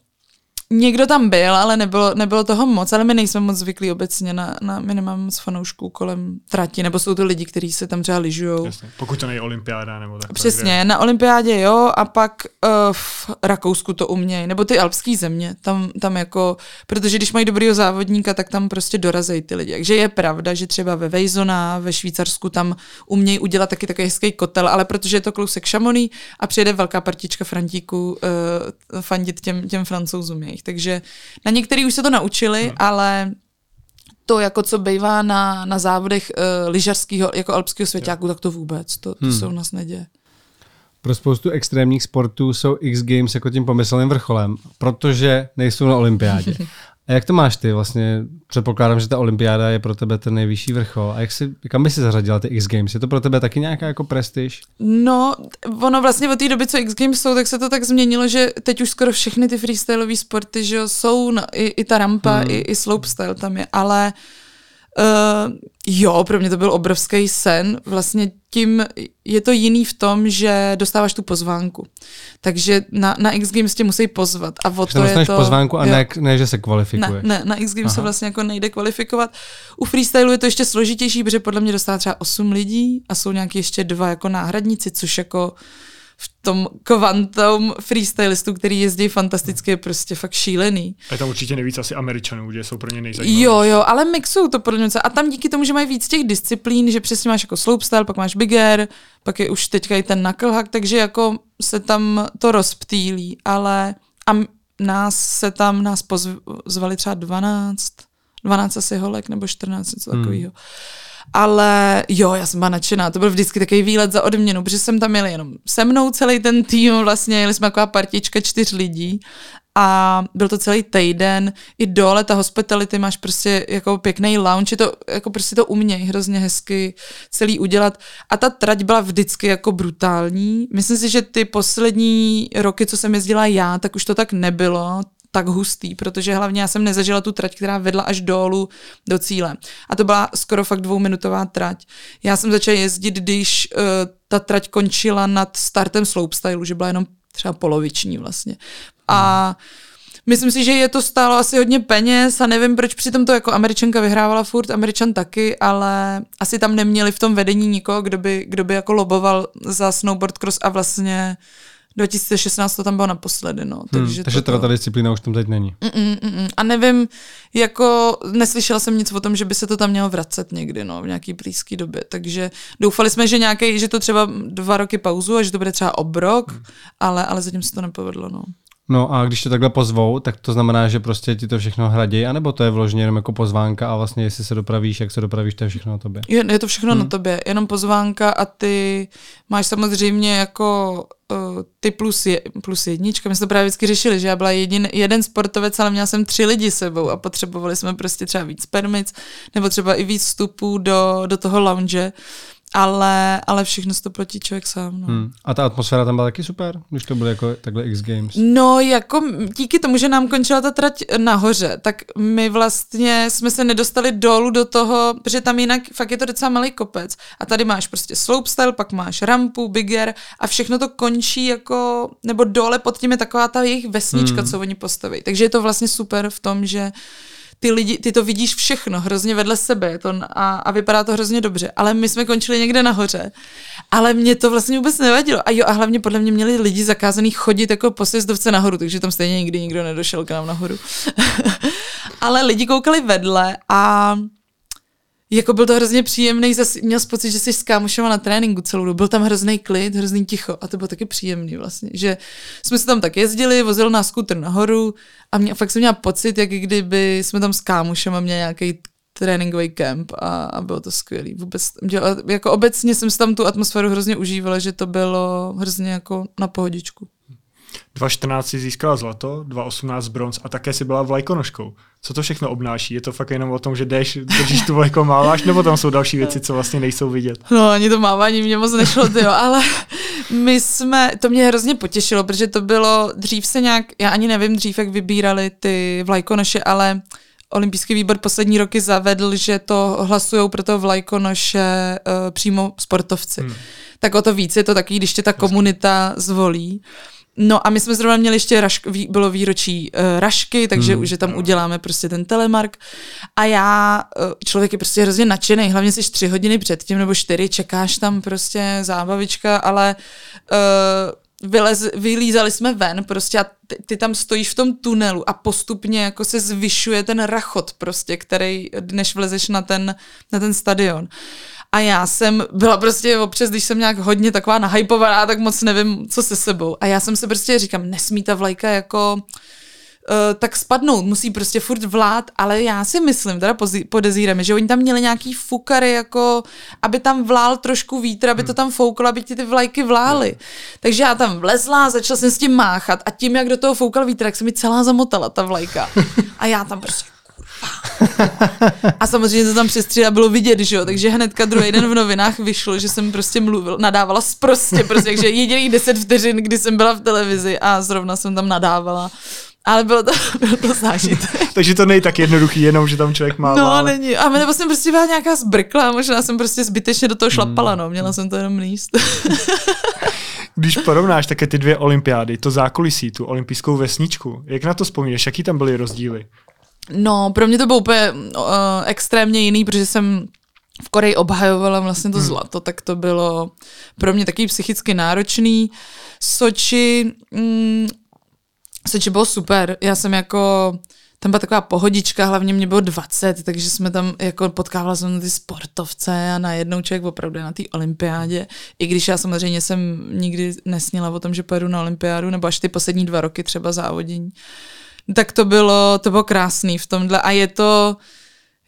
Někdo tam byl, ale nebylo, nebylo toho moc, ale my nejsme moc zvyklí obecně na, na my nemáme moc fanoušků kolem trati, nebo jsou to lidi, kteří se tam třeba lyžujou. Pokud to není olympiáda nebo tak. Přesně, na olympiádě jo, a pak uh, v Rakousku to umějí, nebo ty alpské země, tam, tam jako, protože když mají dobrýho závodníka, tak tam prostě dorazejí ty lidi. Takže je pravda, že třeba ve Vejzona, ve Švýcarsku tam umějí udělat taky takový hezký kotel, ale protože je to klousek Šamoný a přijede velká partička Frantíků uh, fandit těm, těm francouzům jejich. Takže na některý už se to naučili, hmm. ale to, jako co bývá na, na závodech uh, lyžařského, jako alpského svěťáku, tak to vůbec, to, to hmm. se u nás neděje. Pro spoustu extrémních sportů jsou X Games jako tím pomyslným vrcholem, protože nejsou na olympiádě. A jak to máš ty? Vlastně předpokládám, že ta olympiáda je pro tebe ten nejvyšší vrchol. A jak si, kam by si zařadila ty X Games? Je to pro tebe taky nějaká jako prestiž? No, ono vlastně od té doby, co X Games jsou, tak se to tak změnilo, že teď už skoro všechny ty freestylové sporty, že jsou, na, i, i ta rampa, hmm. i, i slopestyle tam je, ale uh, Uh, jo, pro mě to byl obrovský sen. Vlastně tím je to jiný v tom, že dostáváš tu pozvánku. Takže na, na X Games tě musí pozvat. A o to je to, pozvánku a ne, ne, že se kvalifikuje. Ne, ne, na X Games Aha. se vlastně jako nejde kvalifikovat. U freestylu je to ještě složitější, protože podle mě dostává třeba 8 lidí a jsou nějaký ještě dva jako náhradníci, což jako v tom kvantum freestylistů, který jezdí fantasticky, je prostě fakt šílený. A je tam určitě nejvíc asi Američanů, že jsou pro ně nejzajímavější. Jo, jo, ale mixují to pro ně. A tam díky tomu, že mají víc těch disciplín, že přesně máš jako slopestyle, pak máš big air, pak je už teďka i ten knuckle hack, takže jako se tam to rozptýlí, ale a nás se tam, nás pozvali třeba 12, 12 asi holek nebo 14, něco hmm. Ale jo, já jsem byla nadšená, to byl vždycky takový výlet za odměnu, protože jsem tam jeli jenom se mnou celý ten tým, vlastně jeli jsme taková partička čtyř lidí a byl to celý týden. I dole ta hospitality máš prostě jako pěkný lounge, to jako prostě to umějí hrozně hezky celý udělat. A ta trať byla vždycky jako brutální. Myslím si, že ty poslední roky, co jsem jezdila já, tak už to tak nebylo tak hustý, protože hlavně já jsem nezažila tu trať, která vedla až dolů do cíle. A to byla skoro fakt dvouminutová trať. Já jsem začala jezdit, když uh, ta trať končila nad startem slopestyle, že byla jenom třeba poloviční vlastně. A Myslím si, že je to stálo asi hodně peněz a nevím, proč přitom to jako američanka vyhrávala furt, američan taky, ale asi tam neměli v tom vedení nikoho, kdo by, kdo by jako loboval za snowboard cross a vlastně 2016 to tam bylo naposledy, no. Takže hmm, takže teda ta disciplína už tam teď není. Mm-mm, mm-mm. A nevím, jako neslyšela jsem nic o tom, že by se to tam mělo vracet někdy, no, v nějaký blízké době. Takže doufali jsme, že nějaký, že to třeba dva roky pauzu a že to bude třeba obrok, hmm. ale, ale zatím se to nepovedlo, no. No a když to takhle pozvou, tak to znamená, že prostě ti to všechno hradí, anebo to je vložně jenom jako pozvánka a vlastně jestli se dopravíš, jak se dopravíš, to je všechno na tobě. Je, je to všechno hmm. na tobě, jenom pozvánka a ty máš samozřejmě jako uh, ty plus, je, plus jednička. My jsme to právě vždycky řešili, že já byla jedin, jeden sportovec, ale měla jsem tři lidi sebou a potřebovali jsme prostě třeba víc permic nebo třeba i víc vstupů do, do toho lounge ale, ale všechno to platí člověk sám. No. Hmm. A ta atmosféra tam byla taky super, když to byly jako takhle X Games? No, jako díky tomu, že nám končila ta trať nahoře, tak my vlastně jsme se nedostali dolů do toho, protože tam jinak fakt je to docela malý kopec. A tady máš prostě slopestyle, pak máš rampu, bigger a všechno to končí jako, nebo dole pod tím je taková ta jejich vesnička, hmm. co oni postaví. Takže je to vlastně super v tom, že ty lidi, ty to vidíš všechno hrozně vedle sebe to, a, a vypadá to hrozně dobře. Ale my jsme končili někde nahoře. Ale mě to vlastně vůbec nevadilo. A jo, a hlavně podle mě měli lidi zakázaný chodit jako po sjezdovce nahoru, takže tam stejně nikdy nikdo nedošel k nám nahoru. ale lidi koukali vedle a jako byl to hrozně příjemný, zase měl jsi pocit, že jsi s kámošema na tréninku celou dobu. Byl tam hrozný klid, hrozný ticho a to bylo taky příjemný vlastně, že jsme se tam tak jezdili, vozil nás skuter nahoru a mě, fakt jsem měla pocit, jak kdyby jsme tam s kámošema měli nějaký tréninkový kemp a, a bylo to skvělý. Vůbec, jako obecně jsem si tam tu atmosféru hrozně užívala, že to bylo hrozně jako na pohodičku. 2014 si získala zlato, 2018 bronz a také si byla vlajkonožkou. Co to všechno obnáší? Je to fakt jenom o tom, že jdeš, držíš tu vlajko, máváš, nebo tam jsou další věci, co vlastně nejsou vidět? No, ani to mávání mě moc nešlo, tyjo, ale my jsme, to mě hrozně potěšilo, protože to bylo, dřív se nějak, já ani nevím dřív, jak vybírali ty vlajkonoše, ale Olympijský výbor poslední roky zavedl, že to hlasují pro to vlajkonoše uh, přímo sportovci. Hmm. Tak o to víc je to taky, když tě ta komunita zvolí. No a my jsme zrovna měli ještě, rašk, bylo výročí uh, Rašky, takže hmm. už tam uděláme prostě ten telemark. A já, uh, člověk je prostě hrozně nadšený, hlavně jsi tři hodiny předtím nebo čtyři, čekáš tam prostě zábavička, ale uh, vylez, vylízali jsme ven prostě a ty, ty tam stojíš v tom tunelu a postupně jako se zvyšuje ten rachot prostě, který, než vlezeš na ten, na ten stadion. A já jsem byla prostě občas, když jsem nějak hodně taková nahypovaná, tak moc nevím, co se sebou. A já jsem se prostě říkám, nesmí ta vlajka jako Uh, tak spadnout, musí prostě furt vlád, ale já si myslím, teda podezíráme, že oni tam měli nějaký fukary, jako, aby tam vlál trošku vítr, aby to tam fouklo, aby ti ty vlajky vlály. Takže já tam vlezla, začala jsem s tím máchat a tím, jak do toho foukal vítr, tak se mi celá zamotala ta vlajka. A já tam prostě a samozřejmě to tam přestříla bylo vidět, že jo, takže hnedka druhý den v novinách vyšlo, že jsem prostě mluvil, nadávala sprostě, prostě, takže jediných deset vteřin, kdy jsem byla v televizi a zrovna jsem tam nadávala. Ale bylo to, bylo to zážitek. takže to není tak jednoduchý, jenom, že tam člověk má. No, ale... není. A nebo jsem prostě byla nějaká zbrkla, možná jsem prostě zbytečně do toho šlapala, no, měla jsem to jenom míst. Když porovnáš také ty dvě olympiády, to zákulisí, tu olympijskou vesničku, jak na to vzpomínáš, jaký tam byly rozdíly? No, pro mě to bylo úplně uh, extrémně jiný, protože jsem v Koreji obhajovala vlastně to hmm. zlato, tak to bylo pro mě taky psychicky náročný. Soči, mm, Soči bylo super. Já jsem jako, tam byla taková pohodička, hlavně mě bylo 20, takže jsme tam jako potkávala jsem ty sportovce a najednou člověk opravdu na té olympiádě. I když já samozřejmě jsem nikdy nesnila o tom, že pojedu na olympiádu, nebo až ty poslední dva roky třeba závodění tak to bylo, to bylo krásný v tomhle a je to,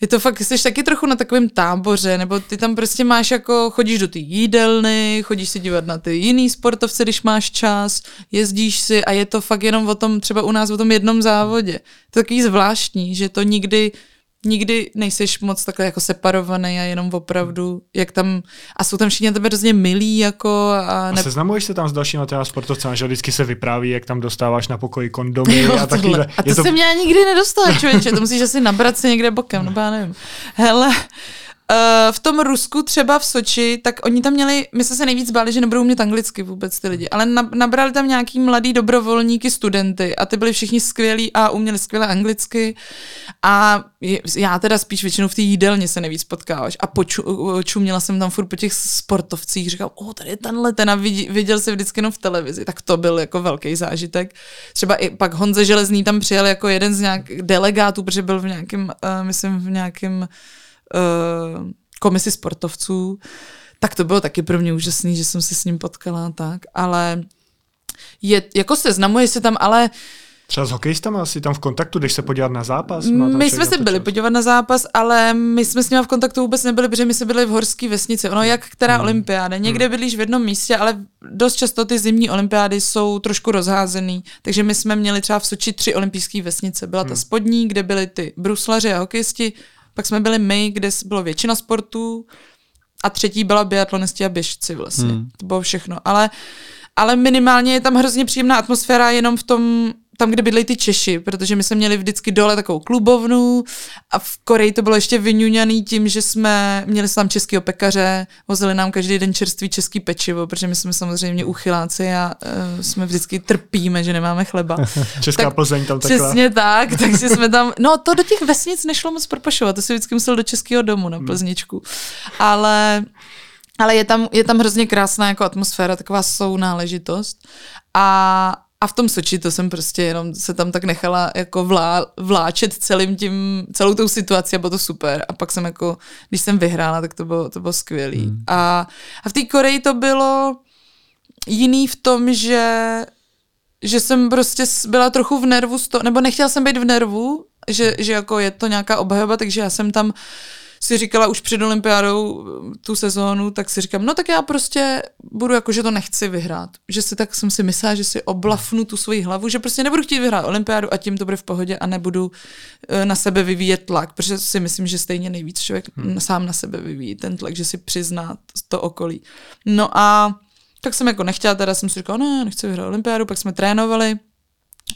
je to fakt, jsi taky trochu na takovém táboře, nebo ty tam prostě máš jako, chodíš do té jídelny, chodíš se dívat na ty jiný sportovce, když máš čas, jezdíš si a je to fakt jenom o tom, třeba u nás o tom jednom závodě. To je takový zvláštní, že to nikdy nikdy nejseš moc takhle jako separovaný a jenom opravdu, jak tam, a jsou tam všichni na tebe hrozně milí, jako a, ne... a seznamuješ se tam s dalšíma teda sportovcem, že vždycky se vypráví, jak tam dostáváš na pokoji kondomy jo, a takhle. A to, to jsem já nikdy nedostala, člověče, to musíš asi nabrat se někde bokem, nebo já nevím. Hele, Uh, v tom Rusku třeba v Soči, tak oni tam měli, my jsme se nejvíc báli, že nebudou mít anglicky vůbec ty lidi, ale nabrali tam nějaký mladý dobrovolníky, studenty a ty byli všichni skvělí a uměli skvěle anglicky a já teda spíš většinou v té jídelně se nejvíc potkáváš a počuměla jsem tam furt po těch sportovcích, říkal, o, tady je tenhle ten a viděl se vždycky jenom v televizi, tak to byl jako velký zážitek. Třeba i pak Honze Železný tam přijel jako jeden z nějakých delegátů, protože byl v nějakém, uh, myslím v nějakém uh, komisi sportovců, tak to bylo taky pro mě úžasný, že jsem se s ním potkala tak, ale Je, jako seznamuje se tam, ale Třeba s hokejistama asi tam v kontaktu, když se podívat na zápas? My jsme se byli podívat na zápas, ale my jsme s nimi v kontaktu vůbec nebyli, protože my jsme byli v horské vesnici. Ono jak která Hmm. olympiáda. Někde bydlíš v jednom místě, ale dost často ty zimní olympiády jsou trošku rozházený. Takže my jsme měli třeba v Soči tři olympijské vesnice. Byla Hmm. ta spodní, kde byli ty bruslaři a hokejisti, pak jsme byli my, kde bylo většina sportů a třetí byla biatlonisti a běžci vlastně. Hmm. To bylo všechno. Ale, ale minimálně je tam hrozně příjemná atmosféra jenom v tom, tam, kde bydlejí ty Češi, protože my jsme měli vždycky dole takovou klubovnu a v Koreji to bylo ještě vyňuňaný tím, že jsme měli tam českého pekaře, vozili nám každý den čerstvý český pečivo, protože my jsme samozřejmě uchyláci a uh, jsme vždycky trpíme, že nemáme chleba. Česká Tak Plzeň tam takhle. Přesně tak, takže jsme tam, no to do těch vesnic nešlo moc propašovat, to si vždycky musel do českého domu na Plzničku. Ale, ale je tam, je tam hrozně krásná jako atmosféra, taková sounáležitost. A, a v tom Soči to jsem prostě jenom se tam tak nechala jako vlá, vláčet celým tím, celou tou situací a bylo to super. A pak jsem jako, když jsem vyhrála, tak to bylo, to bylo skvělý. Hmm. A, a v té Koreji to bylo jiný v tom, že že jsem prostě byla trochu v nervu, z toho, nebo nechtěla jsem být v nervu, že, že jako je to nějaká obhajoba, takže já jsem tam si říkala už před olympiádou tu sezónu, tak si říkám, no tak já prostě budu jako, že to nechci vyhrát. Že si tak jsem si myslela, že si oblafnu tu svoji hlavu, že prostě nebudu chtít vyhrát olympiádu a tím to bude v pohodě a nebudu eh, na sebe vyvíjet tlak, protože si myslím, že stejně nejvíc člověk hmm. sám na sebe vyvíjí ten tlak, že si přizná to okolí. No a tak jsem jako nechtěla, teda jsem si říkala, ne, nechci vyhrát olympiádu, pak jsme trénovali,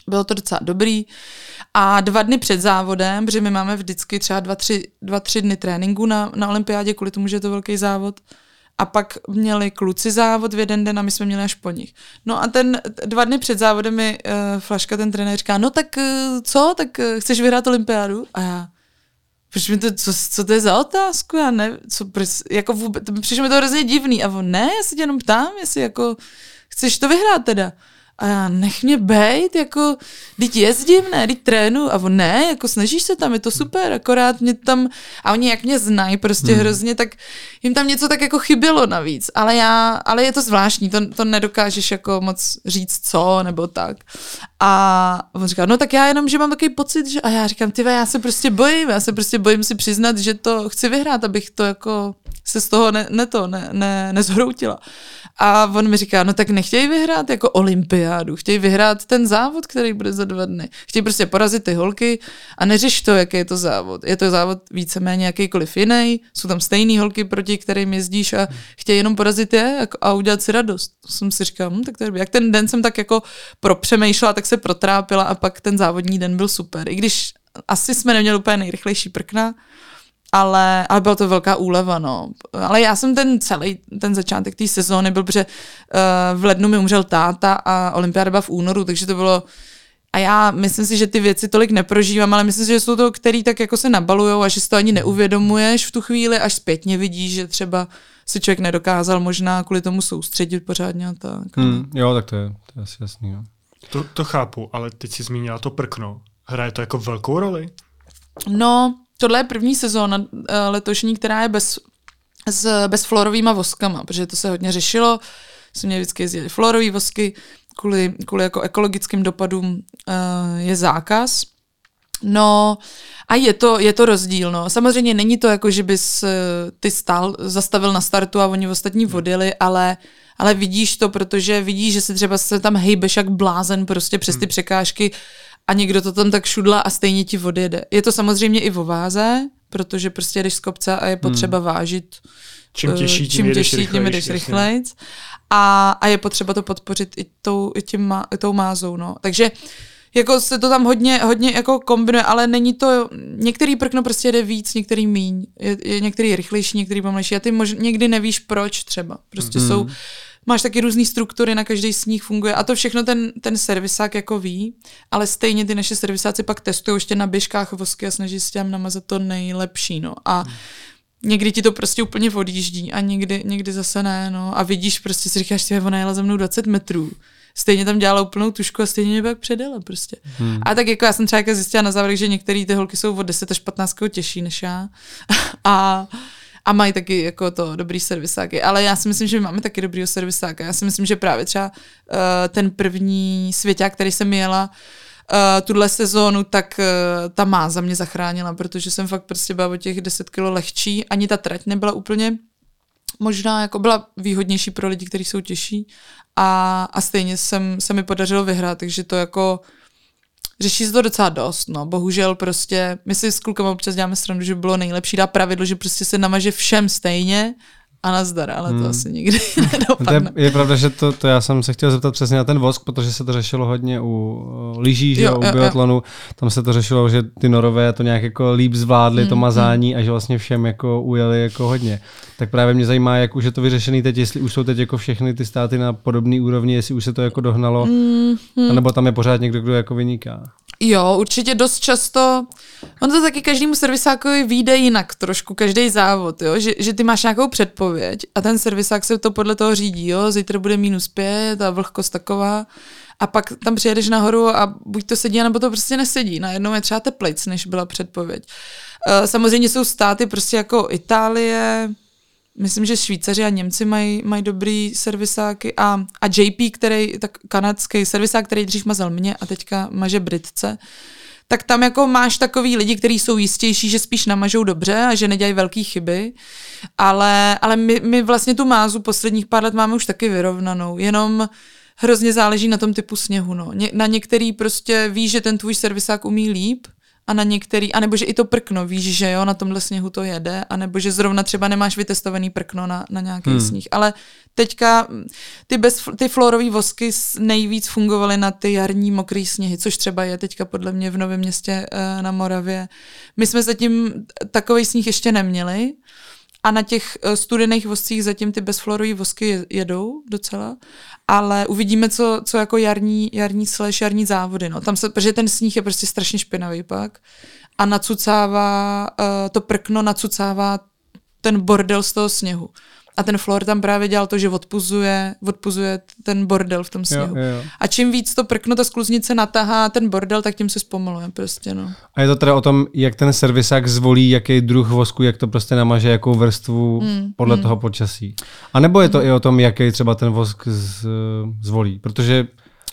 bylo to docela dobrý. A dva dny před závodem, protože my máme vždycky třeba dva, tři, dva, tři dny tréninku na, na olympiádě, kvůli tomu, že je to velký závod. A pak měli kluci závod v jeden den a my jsme měli až po nich. No a ten dva dny před závodem mi uh, Flaška, ten trenér, říká, no tak uh, co, tak uh, chceš vyhrát olympiádu? A já, proč mi to, co, co to je za otázku, já ne, co, proč, jako vůbec, přišlo mi to hrozně divný a on, ne, já se tě jenom ptám, jestli jako chceš to vyhrát teda. A já, nech mě bejt, jako, teď jezdím, ne, teď trénu, a on, ne, jako snažíš se tam, je to super, akorát mě tam, a oni jak mě znají prostě hmm. hrozně, tak jim tam něco tak jako chybělo navíc, ale já, ale je to zvláštní, to, to nedokážeš jako moc říct co, nebo tak. A on říká, no tak já jenom, že mám takový pocit, že, a já říkám, ty já se prostě bojím, já se prostě bojím si přiznat, že to chci vyhrát, abych to jako se z toho ne, ne to, ne, ne, nezhroutila. A on mi říká, no tak nechtějí vyhrát jako olympiádu, chtějí vyhrát ten závod, který bude za dva dny. Chtějí prostě porazit ty holky a neřeš to, jaký je to závod. Je to závod víceméně jakýkoliv jiný, jsou tam stejný holky, proti kterým jezdíš a chtějí jenom porazit je a udělat si radost. To jsem si říkal, hm, tak to je. Jak ten den jsem tak jako propřemýšlela, tak se protrápila a pak ten závodní den byl super. I když asi jsme neměli úplně nejrychlejší prkna, ale, ale byla to velká úleva, no. Ale já jsem ten celý, ten začátek té sezóny byl, protože uh, v lednu mi umřel táta a olympiáda byla v únoru, takže to bylo a já myslím si, že ty věci tolik neprožívám, ale myslím si, že jsou to, který tak jako se nabalujou a že si to ani neuvědomuješ v tu chvíli, až zpětně vidíš, že třeba si člověk nedokázal možná kvůli tomu soustředit pořádně a tak. Hmm, jo, tak to je, to je asi jasný. Jo. To, to chápu, ale teď si zmínila to prkno. Hraje to jako velkou roli? No, tohle je první sezóna eh, letošní, která je bez, s, bez florovýma voskama, protože to se hodně řešilo. Jsme měli vždycky jezdili florový vosky, kvůli, kvůli jako ekologickým dopadům uh, je zákaz. No a je to, je to rozdíl, no. Samozřejmě není to jako, že bys eh, ty stál, zastavil na startu a oni ostatní odjeli, ale, ale vidíš to, protože vidíš, že se třeba se tam hejbeš jak blázen prostě přes ty překážky a někdo to tam tak šudla a stejně ti odjede. Je to samozřejmě i o váze, protože prostě jdeš z kopce a je potřeba vážit Čím eh, těžší, tím čím těžší, tím jdeš rychlejc. A, a je potřeba to podpořit i tou, i tím má, i tou mázou, no. Takže jako se to tam hodně, hodně jako kombinuje, ale není to, některý prkno prostě jde víc, některý míň, je, je některý rychlejší, některý pomalejší a ty mož, někdy nevíš proč třeba, prostě mm. jsou, máš taky různé struktury, na každý z nich funguje a to všechno ten, ten servisák jako ví, ale stejně ty naše servisáci pak testují ještě na běžkách vosky a snaží se tam namazat to nejlepší, no a někdy ti to prostě úplně odjíždí a někdy, někdy zase ne, no. A vidíš, prostě si říkáš, že ona jela za mnou 20 metrů. Stejně tam dělala úplnou tušku a stejně mě pak předala prostě. Hmm. A tak jako já jsem třeba jako zjistila na závěr, že některé ty holky jsou od 10 až 15 těžší než já. A, A mají taky jako to dobrý servisáky. Ale já si myslím, že my máme taky dobrýho servisáka. Já si myslím, že právě třeba uh, ten první svěťák, který jsem jela, uh, tuhle sezónu, tak uh, ta máza mě zachránila, protože jsem fakt prostě byla o těch 10 kilo lehčí. Ani ta trať nebyla úplně možná jako byla výhodnější pro lidi, kteří jsou těžší a, a stejně jsem, se mi podařilo vyhrát, takže to jako řeší se to docela dost, no. Bohužel prostě, my si s klukama občas děláme stranu, že by bylo nejlepší dát pravidlo, že prostě se namaže všem stejně a nazdar, ale to hmm. asi nikdy nedopadne. To je, je pravda, že to, to já jsem se chtěl zeptat přesně na ten vosk, protože se to řešilo hodně u lyží, že jo, u biotlonu, tam se to řešilo, že ty norové to nějak jako líp zvládli, hmm. to mazání hmm. a že vlastně všem jako ujeli jako hodně. Tak právě mě zajímá, jak už je to vyřešený teď, jestli už jsou teď jako všechny ty státy na podobné úrovni, jestli už se to jako dohnalo, hmm. nebo tam je pořád někdo, kdo jako vyniká. Jo, určitě dost často. On to taky každému servisákovi vyjde jinak trošku, každý závod, jo? Že, že ty máš nějakou předpověď a ten servisák se to podle toho řídí, jo? Zítra bude minus pět a vlhkost taková a pak tam přijedeš nahoru a buď to sedí, nebo to prostě nesedí. Najednou je třeba teplejc, než byla předpověď. Eh, samozřejmě jsou státy prostě jako Itálie, myslím, že Švýcaři a Němci mají, mají dobrý servisáky a, a JP, který, tak kanadský servisák, který dřív mazal mě a teďka maže Britce, tak tam jako máš takový lidi, kteří jsou jistější, že spíš namažou dobře a že nedělají velké chyby, ale, ale my, my vlastně tu mázu posledních pár let máme už taky vyrovnanou, jenom hrozně záleží na tom typu sněhu. No. Ně, na některý prostě víš, že ten tvůj servisák umí líp, a na některý, anebo že i to prkno, víš, že jo, na tomhle sněhu to jede, anebo že zrovna třeba nemáš vytestovaný prkno na, na nějaký hmm. sníh. Ale teďka ty, bez, ty florový vosky nejvíc fungovaly na ty jarní mokrý sněhy, což třeba je teďka podle mě v Novém městě eh, na Moravě. My jsme zatím takový sníh ještě neměli, a na těch eh, studených voscích zatím ty bezflorové vosky jedou docela, ale uvidíme, co, co jako jarní, jarní slash jarní závody. No. Tam se, protože ten sníh je prostě strašně špinavý pak a nacucává, uh, to prkno nacucává ten bordel z toho sněhu. A ten Flor tam právě dělal to, že odpuzuje, odpuzuje ten bordel v tom sněhu. Jo, jo. A čím víc to prkno ta skluznice natahá ten bordel, tak tím se zpomaluje prostě, no. A je to teda o tom, jak ten servisák zvolí, jaký druh vosku, jak to prostě namaže, jakou vrstvu hmm, podle hmm. toho počasí. A nebo je to hmm. i o tom, jaký třeba ten vosk z, zvolí, protože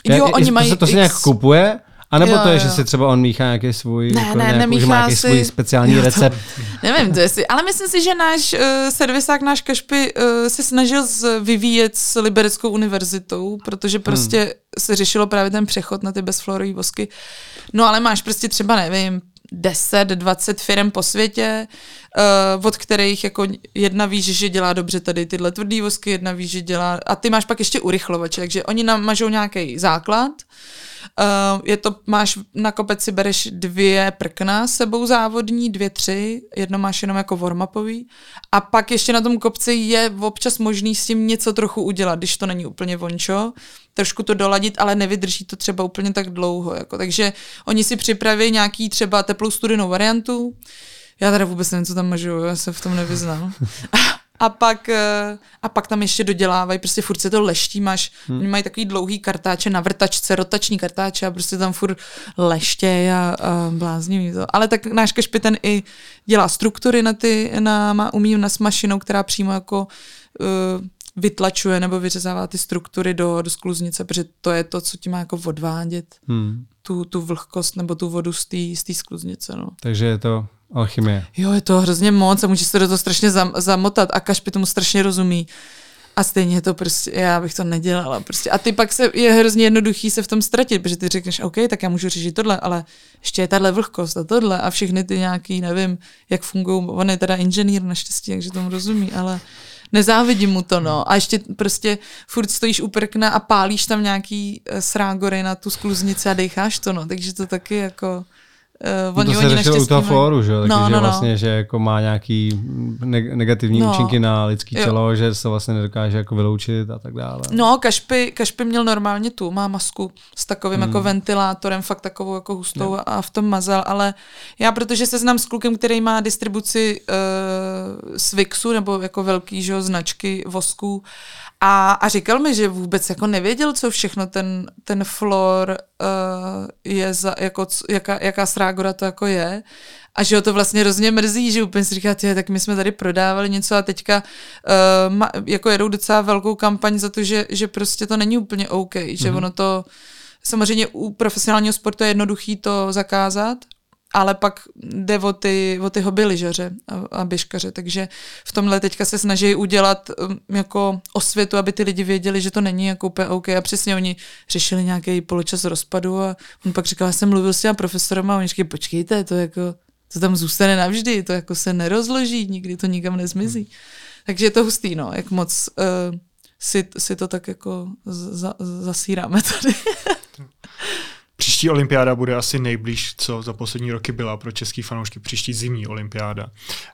jo, je, oni je, mají to se nějak kupuje, a nebo jo, to je, jo. že si třeba on míchá nějaký svůj, ne, jako ne, nějakou, že má nějaký si... svůj speciální jo, to, recept. Nevím, to jestli, ale myslím si, že náš uh, servisák, náš Kašpy uh, se snažil vyvíjet s Libereckou univerzitou, protože hmm. prostě hmm. se řešilo právě ten přechod na ty bezflorové vosky. No ale máš prostě třeba, nevím, 10, 20 firm po světě, uh, od kterých jako jedna ví, že dělá dobře tady tyhle tvrdý vosky, jedna ví, že dělá, a ty máš pak ještě urychlovače, takže oni namažou nějaký základ, Uh, je to, máš na kopec si bereš dvě prkna sebou závodní, dvě, tři, jedno máš jenom jako warm-upový a pak ještě na tom kopci je občas možný s tím něco trochu udělat, když to není úplně vončo, trošku to doladit, ale nevydrží to třeba úplně tak dlouho. Jako. Takže oni si připraví nějaký třeba teplou studenou variantu, já teda vůbec nevím, co tam mažu, já se v tom nevyznám. a pak, eh, a pak tam ještě dodělávají, prostě furt se to leští, máš, hmm. oni mají takový dlouhý kartáče na vrtačce, rotační kartáče a prostě tam furt leště a, a bláznivý to. Ale tak náš Kašpy ten i dělá struktury na ty, na, má, umí na s mašinou, která přímo jako uh, vytlačuje nebo vyřezává ty struktury do, do skluznice, protože to je to, co ti má jako odvádět hmm. tu, tu vlhkost nebo tu vodu z té skluznice. No. Takže je to Alchymie. Jo, je to hrozně moc a může se do toho strašně zam, zamotat a Kašpi tomu strašně rozumí. A stejně to prostě, já bych to nedělala prostě. A ty pak se, je hrozně jednoduchý se v tom ztratit, protože ty řekneš, OK, tak já můžu řešit tohle, ale ještě je tahle vlhkost a tohle a všechny ty nějaký, nevím, jak fungují, on je teda inženýr naštěstí, takže tomu rozumí, ale nezávidím mu to, no. A ještě prostě furt stojíš u prkna a pálíš tam nějaký eh, srágory na tu skluznici a decháš to, no. Takže to taky jako... Uh, oni, to se řešilo u toho floru, že? Takže no, no, no. vlastně, že jako má nějaký negativní no. účinky na lidský jo. tělo, že se vlastně nedokáže jako vyloučit a tak dále. No, Kašpy, Kašpy měl normálně tu, má masku s takovým jako hmm. jako ventilátorem, fakt takovou jako hustou no. a v tom mazal, ale já, protože se znám s klukem, který má distribuci uh, Swixu, nebo jako velký, že značky vosků a, a říkal mi, že vůbec jako nevěděl, co všechno ten, ten flor uh, je za, jako, jaká, jaká srá, Krágora to jako je. A že ho to vlastně hrozně mrzí, že úplně si říká, tě, tak my jsme tady prodávali něco a teďka uh, ma, jako jedou docela velkou kampaň za to, že, že prostě to není úplně OK, že mm-hmm. ono to, samozřejmě u profesionálního sportu je jednoduchý to zakázat, ale pak jde o ty, o ty hobby lyžaře a, a běžkaře, takže v tomhle teďka se snaží udělat um, jako osvětu, aby ty lidi věděli, že to není jako úplně OK a přesně oni řešili nějaký poločas rozpadu a on pak říkal, já jsem mluvil s těma profesorem a oni říkají, počkejte, to jako, to tam zůstane navždy, to jako se nerozloží, nikdy to nikam nezmizí. Takže je to hustý, no, jak moc uh, si, si to tak jako za, zasíráme tady. Příští olympiáda bude asi nejblíž, co za poslední roky byla pro český fanoušky, příští zimní olympiáda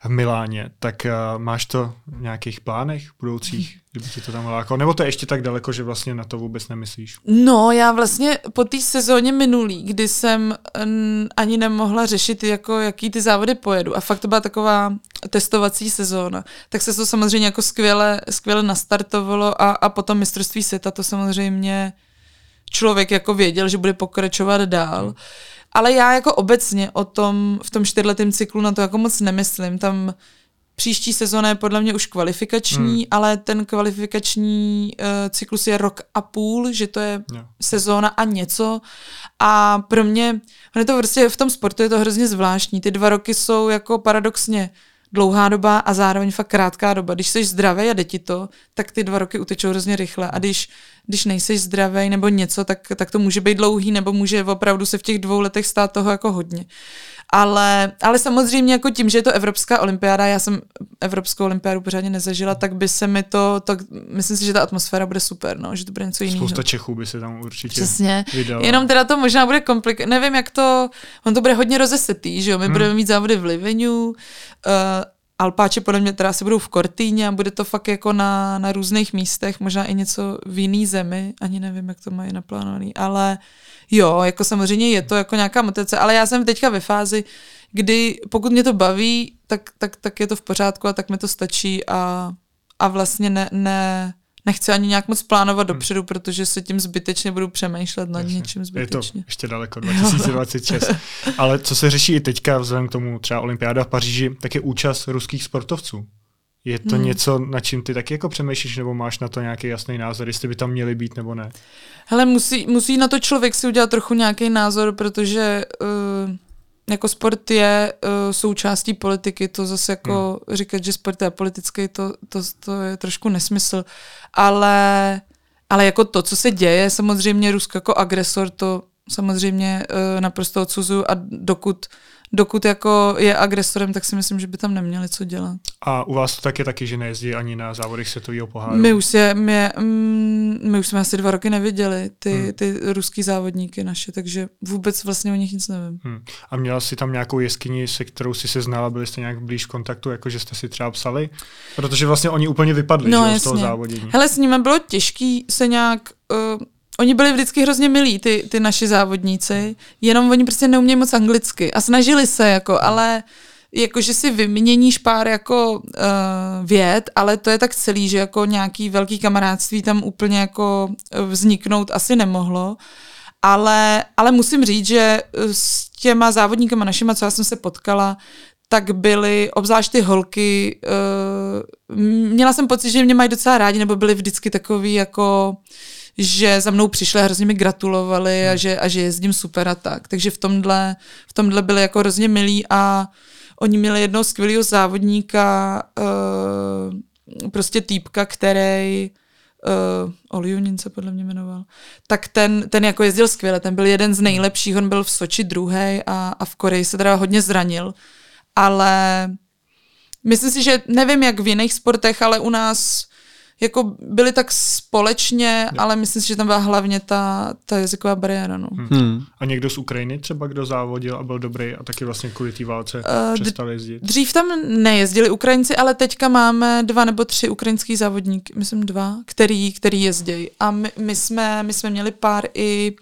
v Miláně. Tak uh, máš to v nějakých plánech budoucích, kdyby ti to tam lákalo? Nebo to je ještě tak daleko, že vlastně na to vůbec nemyslíš? No, já vlastně po té sezóně minulý, kdy jsem n, ani nemohla řešit, jako, jaký ty závody pojedu, a fakt to byla taková testovací sezóna, tak se to samozřejmě jako skvěle, skvěle nastartovalo a, a potom mistrovství světa to samozřejmě člověk jako věděl, že bude pokračovat dál. Ale já jako obecně o tom, v tom čtyřletém cyklu na to jako moc nemyslím. Tam příští sezóna je podle mě už kvalifikační, hmm. ale ten kvalifikační uh, cyklus je rok a půl, že to je yeah. sezóna a něco. A pro mě, on je to prostě v tom sportu je to hrozně zvláštní. Ty dva roky jsou jako paradoxně dlouhá doba a zároveň fakt krátká doba. Když jsi zdravý a jde ti to, tak ty dva roky utečou hrozně rychle. A když, když nejsi zdravý nebo něco, tak, tak to může být dlouhý nebo může opravdu se v těch dvou letech stát toho jako hodně. Ale, ale samozřejmě jako tím, že je to Evropská olympiáda, já jsem Evropskou olympiádu pořádně nezažila, tak by se mi to, to myslím si, že ta atmosféra bude super, no, že to bude něco jiného. Spousta Čechů by se tam určitě Přesně. Vydala. Jenom teda to možná bude komplikovat, nevím jak to, on to bude hodně rozesetý, že jo, my hmm. budeme mít závody v Livenu, uh, Alpáče podle mě teda se budou v Kortýně a bude to fakt jako na, na různých místech, možná i něco v jiný zemi, ani nevím, jak to mají naplánovaný, ale jo, jako samozřejmě je to jako nějaká motivace, ale já jsem teďka ve fázi, kdy pokud mě to baví, tak, tak, tak je to v pořádku a tak mi to stačí a, a vlastně ne, ne, nechci ani nějak moc plánovat hmm. dopředu, protože se tím zbytečně budu přemýšlet nad Jasně. něčím zbytečně. Je to ještě daleko, 2026. Ale co se řeší i teďka, vzhledem k tomu třeba olympiáda v Paříži, tak je účast ruských sportovců. Je to hmm. něco, na čím ty taky jako přemýšlíš, nebo máš na to nějaký jasný názor, jestli by tam měli být nebo ne? Hele, musí, musí na to člověk si udělat trochu nějaký názor, protože uh, jako sport je uh, součástí politiky, to zase jako hmm. říkat, že sport je politický, to, to, to je trošku nesmysl, ale, ale jako to, co se děje, samozřejmě Rusko jako agresor, to samozřejmě uh, naprosto odsuzuju a dokud dokud jako je agresorem, tak si myslím, že by tam neměli co dělat. A u vás to tak je taky, že nejezdí ani na závodech světového poháru? My už, je, my, mm, my už jsme asi dva roky neviděli ty, hmm. ty ruský závodníky naše, takže vůbec vlastně o nich nic nevím. Hmm. A měla jsi tam nějakou jeskyni, se kterou jsi se znala, byli jste nějak blíž kontaktu, jako že jste si třeba psali? Protože vlastně oni úplně vypadli no, že, z toho závodění. Hele, s nimi bylo těžký se nějak... Uh, oni byli vždycky hrozně milí, ty, ty naši závodníci, jenom oni prostě neumějí moc anglicky a snažili se, jako, ale jako, že si vyměníš pár jako uh, věd, ale to je tak celý, že jako nějaký velký kamarádství tam úplně jako vzniknout asi nemohlo. Ale, ale musím říct, že s těma závodníkama našima, co já jsem se potkala, tak byly, obzvlášť ty holky, uh, měla jsem pocit, že mě mají docela rádi, nebo byly vždycky takový jako že za mnou přišli a hrozně mi gratulovali a, hmm. že, a že jezdím super a tak. Takže v tomhle, v tomhle byli jako hrozně milí a oni měli jednoho skvělého závodníka, uh, prostě týpka, který uh, Oljunin se podle mě jmenoval, tak ten, ten jako jezdil skvěle, ten byl jeden z nejlepších, on byl v Soči druhý a, a v Koreji se teda hodně zranil, ale myslím si, že nevím jak v jiných sportech, ale u nás jako byli tak společně, ne. ale myslím si, že tam byla hlavně ta, ta jazyková bariéra. No. Hmm. Hmm. A někdo z Ukrajiny třeba, kdo závodil a byl dobrý a taky vlastně kvůli té válce uh, přestal jezdit? Dřív tam nejezdili Ukrajinci, ale teďka máme dva nebo tři ukrajinský závodníky, myslím dva, který, který jezdí. A my, my, jsme, my jsme měli pár i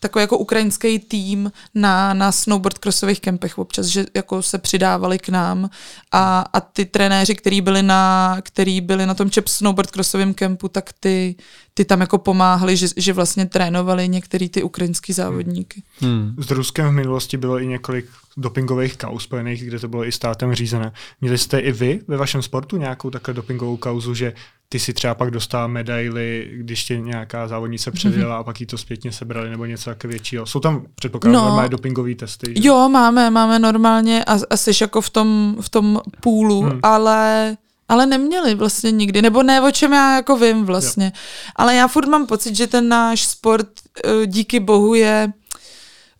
takový jako ukrajinský tým na, na snowboard crossových kempech občas, že jako se přidávali k nám a, a ty trenéři, který byli na, který byli na tom čep snowboard crossovém kempu, tak ty, ty tam jako pomáhali, že, že vlastně trénovali některý ty ukrajinský závodníky. Hmm. S Ruskem v minulosti bylo i několik dopingových kauz spojených, kde to bylo i státem řízené. Měli jste i vy ve vašem sportu nějakou takhle dopingovou kauzu, že ty si třeba pak dostala medaily, když tě nějaká závodnice předjela mm-hmm. a pak jí to zpětně sebrali nebo něco také většího. Jsou tam, předpokládám, no, normálně dopingové testy? Že? Jo, máme, máme normálně a, a jsi jako v tom, v tom půlu, hmm. ale ale neměli vlastně nikdy, nebo ne, o čem já jako vím vlastně. Jo. Ale já furt mám pocit, že ten náš sport eh, díky bohu je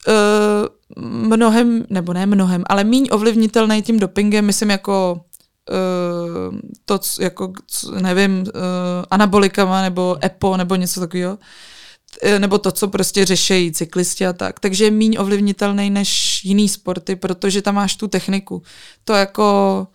uh, mnohem, nebo ne mnohem, ale míň ovlivnitelný tím dopingem, myslím jako to, jako, nevím, uh, anabolikama nebo EPO nebo něco takového nebo to, co prostě řešejí cyklisti a tak. Takže je míň ovlivnitelný než jiný sporty, protože tam máš tu techniku. To jako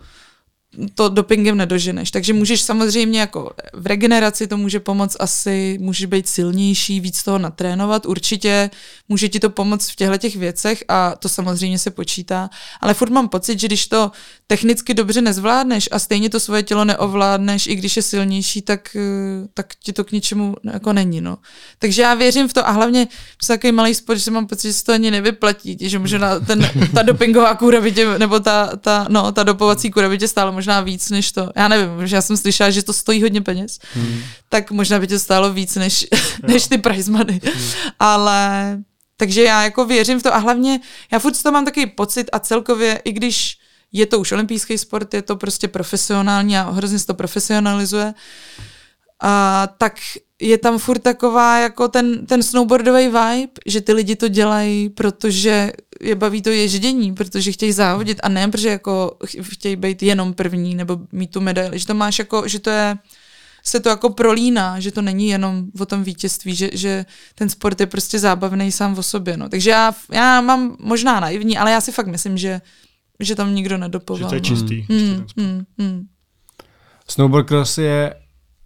to dopingem nedoženeš. Takže můžeš samozřejmě jako v regeneraci to může pomoct asi, můžeš být silnější, víc toho natrénovat, určitě může ti to pomoct v těchto těch věcech a to samozřejmě se počítá, ale furt mám pocit, že když to technicky dobře nezvládneš a stejně to svoje tělo neovládneš, i když je silnější, tak, eh, tak ti to k ničemu jako není. No. Takže já věřím v to a hlavně to takový malý sport, že mám pocit, že se to ani nevyplatí, že možná ten, ta dopingová kůra by tě, nebo ta, ta, no, ta dopovací kůra by tě stála možná víc než to. Já nevím, že já jsem slyšela, že to stojí hodně peněz, hmm. tak možná by to stálo víc než, než ty prize money. Hmm. Ale takže já jako věřím v to a hlavně já furt z toho mám takový pocit a celkově, i když je to už olympijský sport, je to prostě profesionální a hrozně se to profesionalizuje, a tak je tam furt taková jako ten, ten snowboardový vibe, že ty lidi to dělají, protože je baví to ježdění, protože chtějí závodit a ne, protože jako chtějí být jenom první nebo mít tu medaili, že to máš jako, že to je se to jako prolíná, že to není jenom o tom vítězství, že, že ten sport je prostě zábavný sám o sobě. No. Takže já, já mám možná naivní, ale já si fakt myslím, že, že tam nikdo nedopoval. Že to je čistý. Hmm, hmm, hmm. Snowboard cross je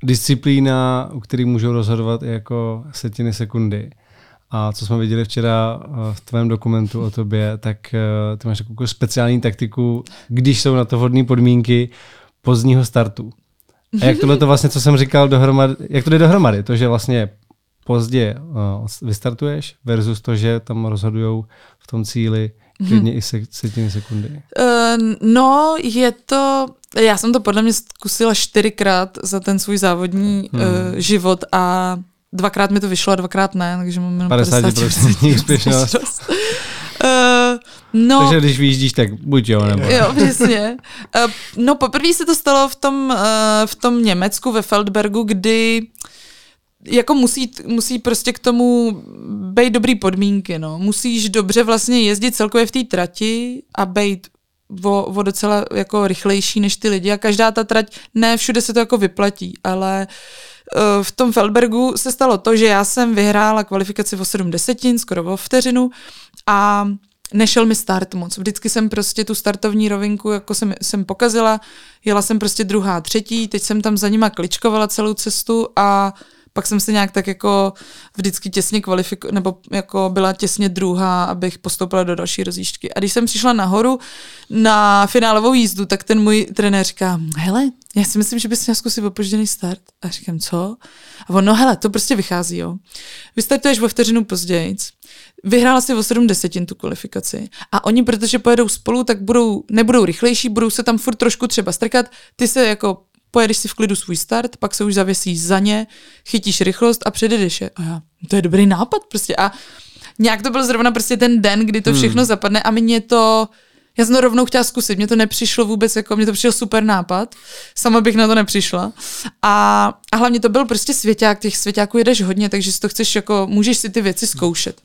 disciplína, u který můžou rozhodovat i jako setiny sekundy. A co jsme viděli včera eh, v tvém dokumentu o tobě, tak eh, ty máš takovou speciální taktiku, když jsou na to vhodné podmínky pozdního startu. A jak tohle to vlastně, co jsem říkal, dohromady, jak to jde dohromady? To, že vlastně pozdě uh, vystartuješ versus to, že tam rozhodují v tom cíli klidně hmm. i se, setiny sekundy. Uh, no, je to, já jsem to podle mě zkusila čtyřikrát za ten svůj závodní hmm. uh, život a dvakrát mi to vyšlo a dvakrát ne, takže mám jenom 50% úspěšnost. Uh, no, Takže když vyjíždíš, tak buď jo, nebo... Jo, přesně. Uh, no poprvé se to stalo v tom, uh, v tom Německu, ve Feldbergu, kdy jako musí, musí prostě k tomu být dobrý podmínky, no. Musíš dobře vlastně jezdit celkově v té trati a být o, o docela jako rychlejší než ty lidi a každá ta trať, ne všude se to jako vyplatí, ale uh, v tom Feldbergu se stalo to, že já jsem vyhrála kvalifikaci o 7 desetin, skoro o vteřinu a nešel mi start moc. Vždycky jsem prostě tu startovní rovinku jako jsem, jsem pokazila, jela jsem prostě druhá, třetí, teď jsem tam za nima kličkovala celou cestu a pak jsem se nějak tak jako vždycky těsně kvalifiko, nebo jako byla těsně druhá, abych postoupila do další rozjížďky. A když jsem přišla nahoru na finálovou jízdu, tak ten můj trenér říká, hele, já si myslím, že bys měl zkusit opožděný start. A říkám, co? A on, no hele, to prostě vychází, jo. Vystartuješ o vteřinu později, vyhrála si o 7 desetin tu kvalifikaci a oni, protože pojedou spolu, tak budou, nebudou rychlejší, budou se tam furt trošku třeba strkat, ty se jako pojedeš si v klidu svůj start, pak se už zavěsíš za ně, chytíš rychlost a předjedeš je. A já, to je dobrý nápad prostě. A nějak to byl zrovna prostě ten den, kdy to všechno hmm. zapadne a mě to, já jsem to rovnou chtěla zkusit, mně to nepřišlo vůbec, jako mně to přišel super nápad, sama bych na to nepřišla. A, a hlavně to byl prostě svěťák, těch svěťáků jedeš hodně, takže si to chceš jako, můžeš si ty věci zkoušet.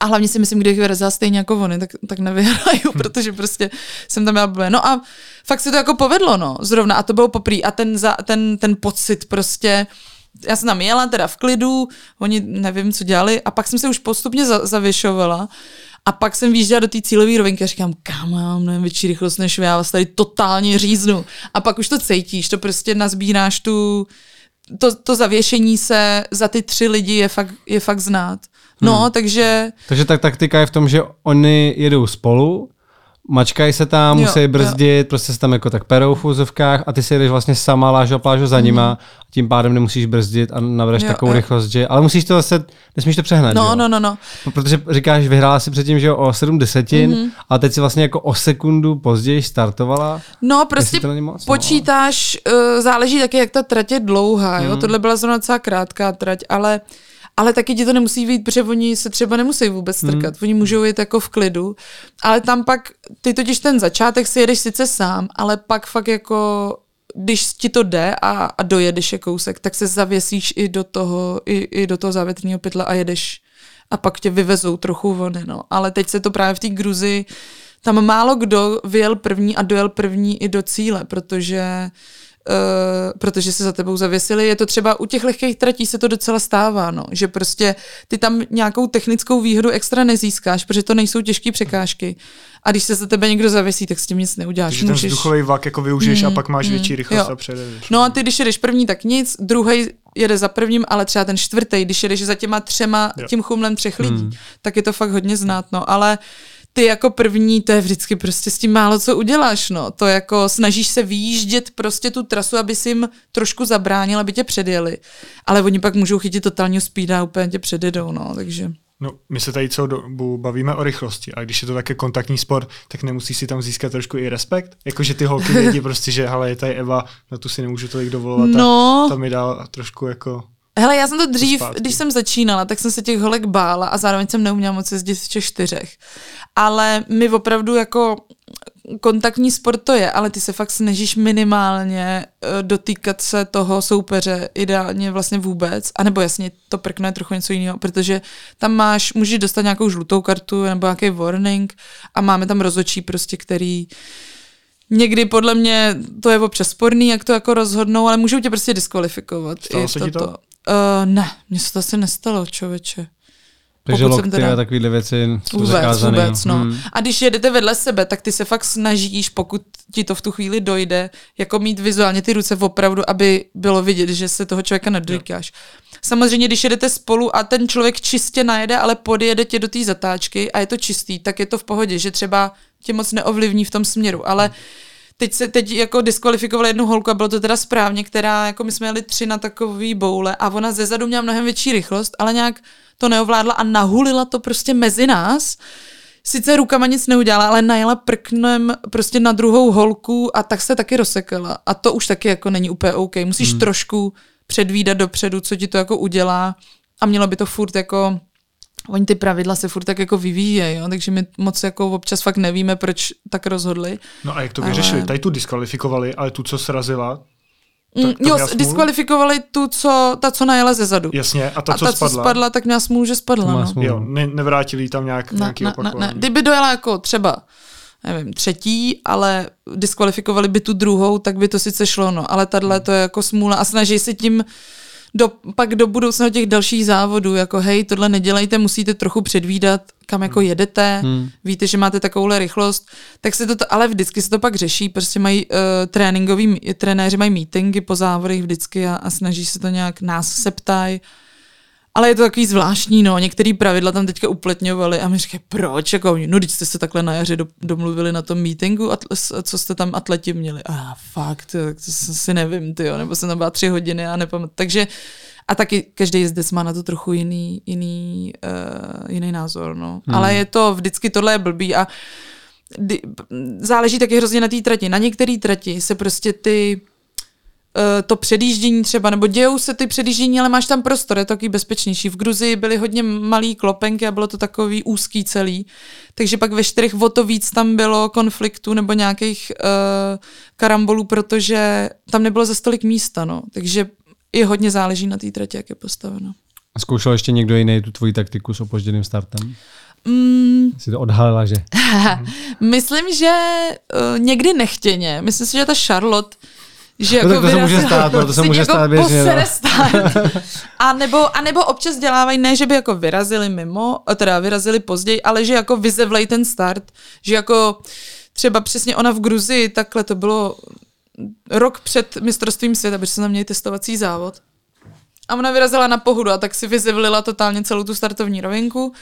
A hlavně si myslím, kdybych vyrazila stejně jako oni, tak, tak nevyhraju, protože prostě jsem tam blbé. No a fakt se to jako povedlo, no, zrovna. A to bylo poprý. A ten, za, ten, ten pocit prostě, já jsem tam jela teda v klidu, oni nevím, co dělali, a pak jsem se už postupně za, zavěšovala. A pak jsem výjížděla do té cílové rovinky a říkám, kam mám nevím, větší rychlost než já vás tady totálně říznu. A pak už to cítíš, to prostě nazbíráš tu, to, to zavěšení se za ty tři lidi je fakt, je fakt znát No, hmm. takže... Takže tak taktika je v tom, že oni jedou spolu, mačkají se tam, Jo, musí brzdit, jo. prostě se tam jako tak perou v úzovkách a ty si jedeš vlastně sama lážo a plážo za nima, mm. tím pádem nemusíš brzdit a nabereš Jo, takovou jo. rychlost, že, ale musíš to zase, nesmíš to přehnat, No, jo? no, no, no. Protože říkáš, vyhrála si předtím, že jo, o 7 desetin, mm-hmm. a teď si vlastně jako o sekundu později startovala. No, prostě moc, no. počítáš, uh, záleží taky, jak ta trať je dlouhá, jo, tohle byla zrovna docela krátká trať, ale ale taky ti to nemusí být, protože oni se třeba nemusí vůbec strkat, oni můžou jít jako v klidu, ale tam pak, ty totiž ten začátek si jedeš sice sám, ale pak fakt jako když ti to jde a, a dojedeš je kousek, tak se zavěsíš i do toho, i, i do toho závětrného pytle a jedeš a pak tě vyvezou trochu vody, no. Ale teď se to právě v té Gruzi, tam málo kdo vyjel první a dojel první i do cíle, protože Uh, protože se za tebou zavěsili. Je to třeba u těch lehkých tratí se to docela stává, no, že prostě ty tam nějakou technickou výhodu extra nezískáš, protože to nejsou těžké překážky. A když se za tebe někdo zavěsí, tak s tím nic neuděláš. Takže ten Můžeš- vzduchový vlak jako využiješ a pak máš větší rychlost jo. a předjedeš. No a ty, když jedeš první, tak nic, druhý jede za prvním, ale třeba ten čtvrtý, když jedeš za těma třema, Jo. tím chumlem třech lidí, tak je to fakt hodně znát, no, ale ty jako první, to je vždycky prostě s tím málo co uděláš, no. To jako snažíš se vyjíždět prostě tu trasu, aby si jim trošku zabránil, aby tě předjeli. Ale oni pak můžou chytit totálního speeda a úplně tě předjedou, no, takže... No, my se tady celou dobu bavíme o rychlosti a když je to také kontaktní sport, tak nemusíš si tam získat trošku i respekt? Jakože ty holky vědí prostě, že hele, je tady Eva, na tu si nemůžu tolik dovolovat No. a to mi dá trošku jako... Hele, já jsem to dřív, zpátky. když jsem začínala, tak jsem se těch holek bála a zároveň jsem neuměla moc jezdit v těch čtyřech. Ale my opravdu jako kontaktní sport to je, ale ty se fakt snažíš minimálně eh, dotýkat se toho soupeře, ideálně vlastně vůbec, anebo jasně to prkno je trochu něco jiného, protože tam máš, můžeš dostat nějakou žlutou kartu nebo nějaký warning a máme tam rozočí prostě, který Někdy podle mě to je občas sporný, jak to jako rozhodnou, ale můžou tě prostě diskvalifikovat. Stalo I se ti to? Uh, ne, mně se to asi nestalo, člověče. Takže Pokud lokty teda- a takovéhle věci jsou Vůbec, zakázané. vůbec, no. Hmm. A když jedete vedle sebe, tak ty se fakt snažíš, pokud ti to v tu chvíli dojde, jako mít vizuálně ty ruce opravdu, aby bylo vidět, že se toho člověka nedotýkáš. Samozřejmě, když jedete spolu a ten člověk čistě najede, ale podjede tě do té zatáčky a je to čistý, tak je to v pohodě, že třeba tě moc neovlivní v tom směru, ale teď se teď jako diskvalifikovali jednu holku a bylo to teda správně, která, jako my jsme jeli tři na takový boule a ona ze zadu měla mnohem větší rychlost, ale nějak to neovládla a nahulila to prostě mezi nás. Sice rukama nic neudělala, ale najela prknem prostě na druhou holku a tak se taky rozsekala. A to už taky jako není úplně OK. Musíš hmm. trošku předvídat dopředu, co ti to jako udělá a mělo by to furt jako Oni ty pravidla se furt tak jako vyvíjejí, jo? takže my moc jako občas fakt nevíme, proč tak rozhodli. No a jak to Ale- vyřešili? Tady tu diskvalifikovali, ale tu, co srazila, Mm, tam jo, diskvalifikovali tu, co, ta, co najela ze zadu. jasně, a ta, a co ta, spadla, co spadla, tak měla smůlu, že spadla. No. smůlu. jo, ne, nevrátili jí tam nějak, Ne, nějaký ne, ne, opakování. ne. Kdyby dojela jako třeba nevím, třetí, ale diskvalifikovali by tu druhou, tak by to sice šlo, no, ale tahle to je jako smůla a snaží se tím do, pak do budoucna do těch dalších závodů, jako hej, tohle nedělejte, musíte trochu předvídat, kam jako jedete, hmm. víte, že máte takovouhle rychlost, tak se to, to ale vždycky se to pak řeší, prostě mají uh, tréninkový, trenéři mají meetingy po závodech vždycky a, a snaží se to nějak, nás se ptají, ale je to takový zvláštní, no. Některé pravidla tam teďka upletňovali a mi říkají, proč? Jako, oni, no, když jste se takhle na jaře do, domluvili na tom meetingu, a co jste tam atleti měli? A fakt, jo, tak to si nevím, ty nebo jsem tam byla tři hodiny a nepamatuji. Takže a taky každý jezdec má na to trochu jiný, jiný, uh, jiný názor, no. Hmm. Ale je to, vždycky tohle je blbý a záleží taky hrozně na té trati. Na některé trati se prostě ty to předjíždění třeba, nebo dějou se ty předjíždění, ale máš tam prostor, je to takový bezpečnější. V Gruzii byly hodně malý klopenky a bylo to takový úzký celý, takže pak ve čtyřech o to víc tam bylo konfliktů nebo nějakých uh, karambolů, protože tam nebylo za stolik místa, no. Takže i hodně záleží na té tratě, jak je postaveno. A Zkoušel ještě někdo jiný tu tvoji taktiku s opožděným startem? Mm, Jsi to odhalila, že? myslím, že uh, někdy nechtěně. Myslím si, že ta Charlotte že No jako tak to se může stát, no, to se si může jako stát běžně, no. stát. A nebo, a nebo občas dělávají, ne, že by jako vyrazili mimo, teda vyrazili později, ale že jako vyzevlej ten start, že jako třeba přesně ona v Gruzii, takhle to bylo rok před mistrovstvím světa, protože jsme tam měli testovací závod. A ona vyrazila na pohodu a tak si vyzivlila totálně celou tu startovní rovinku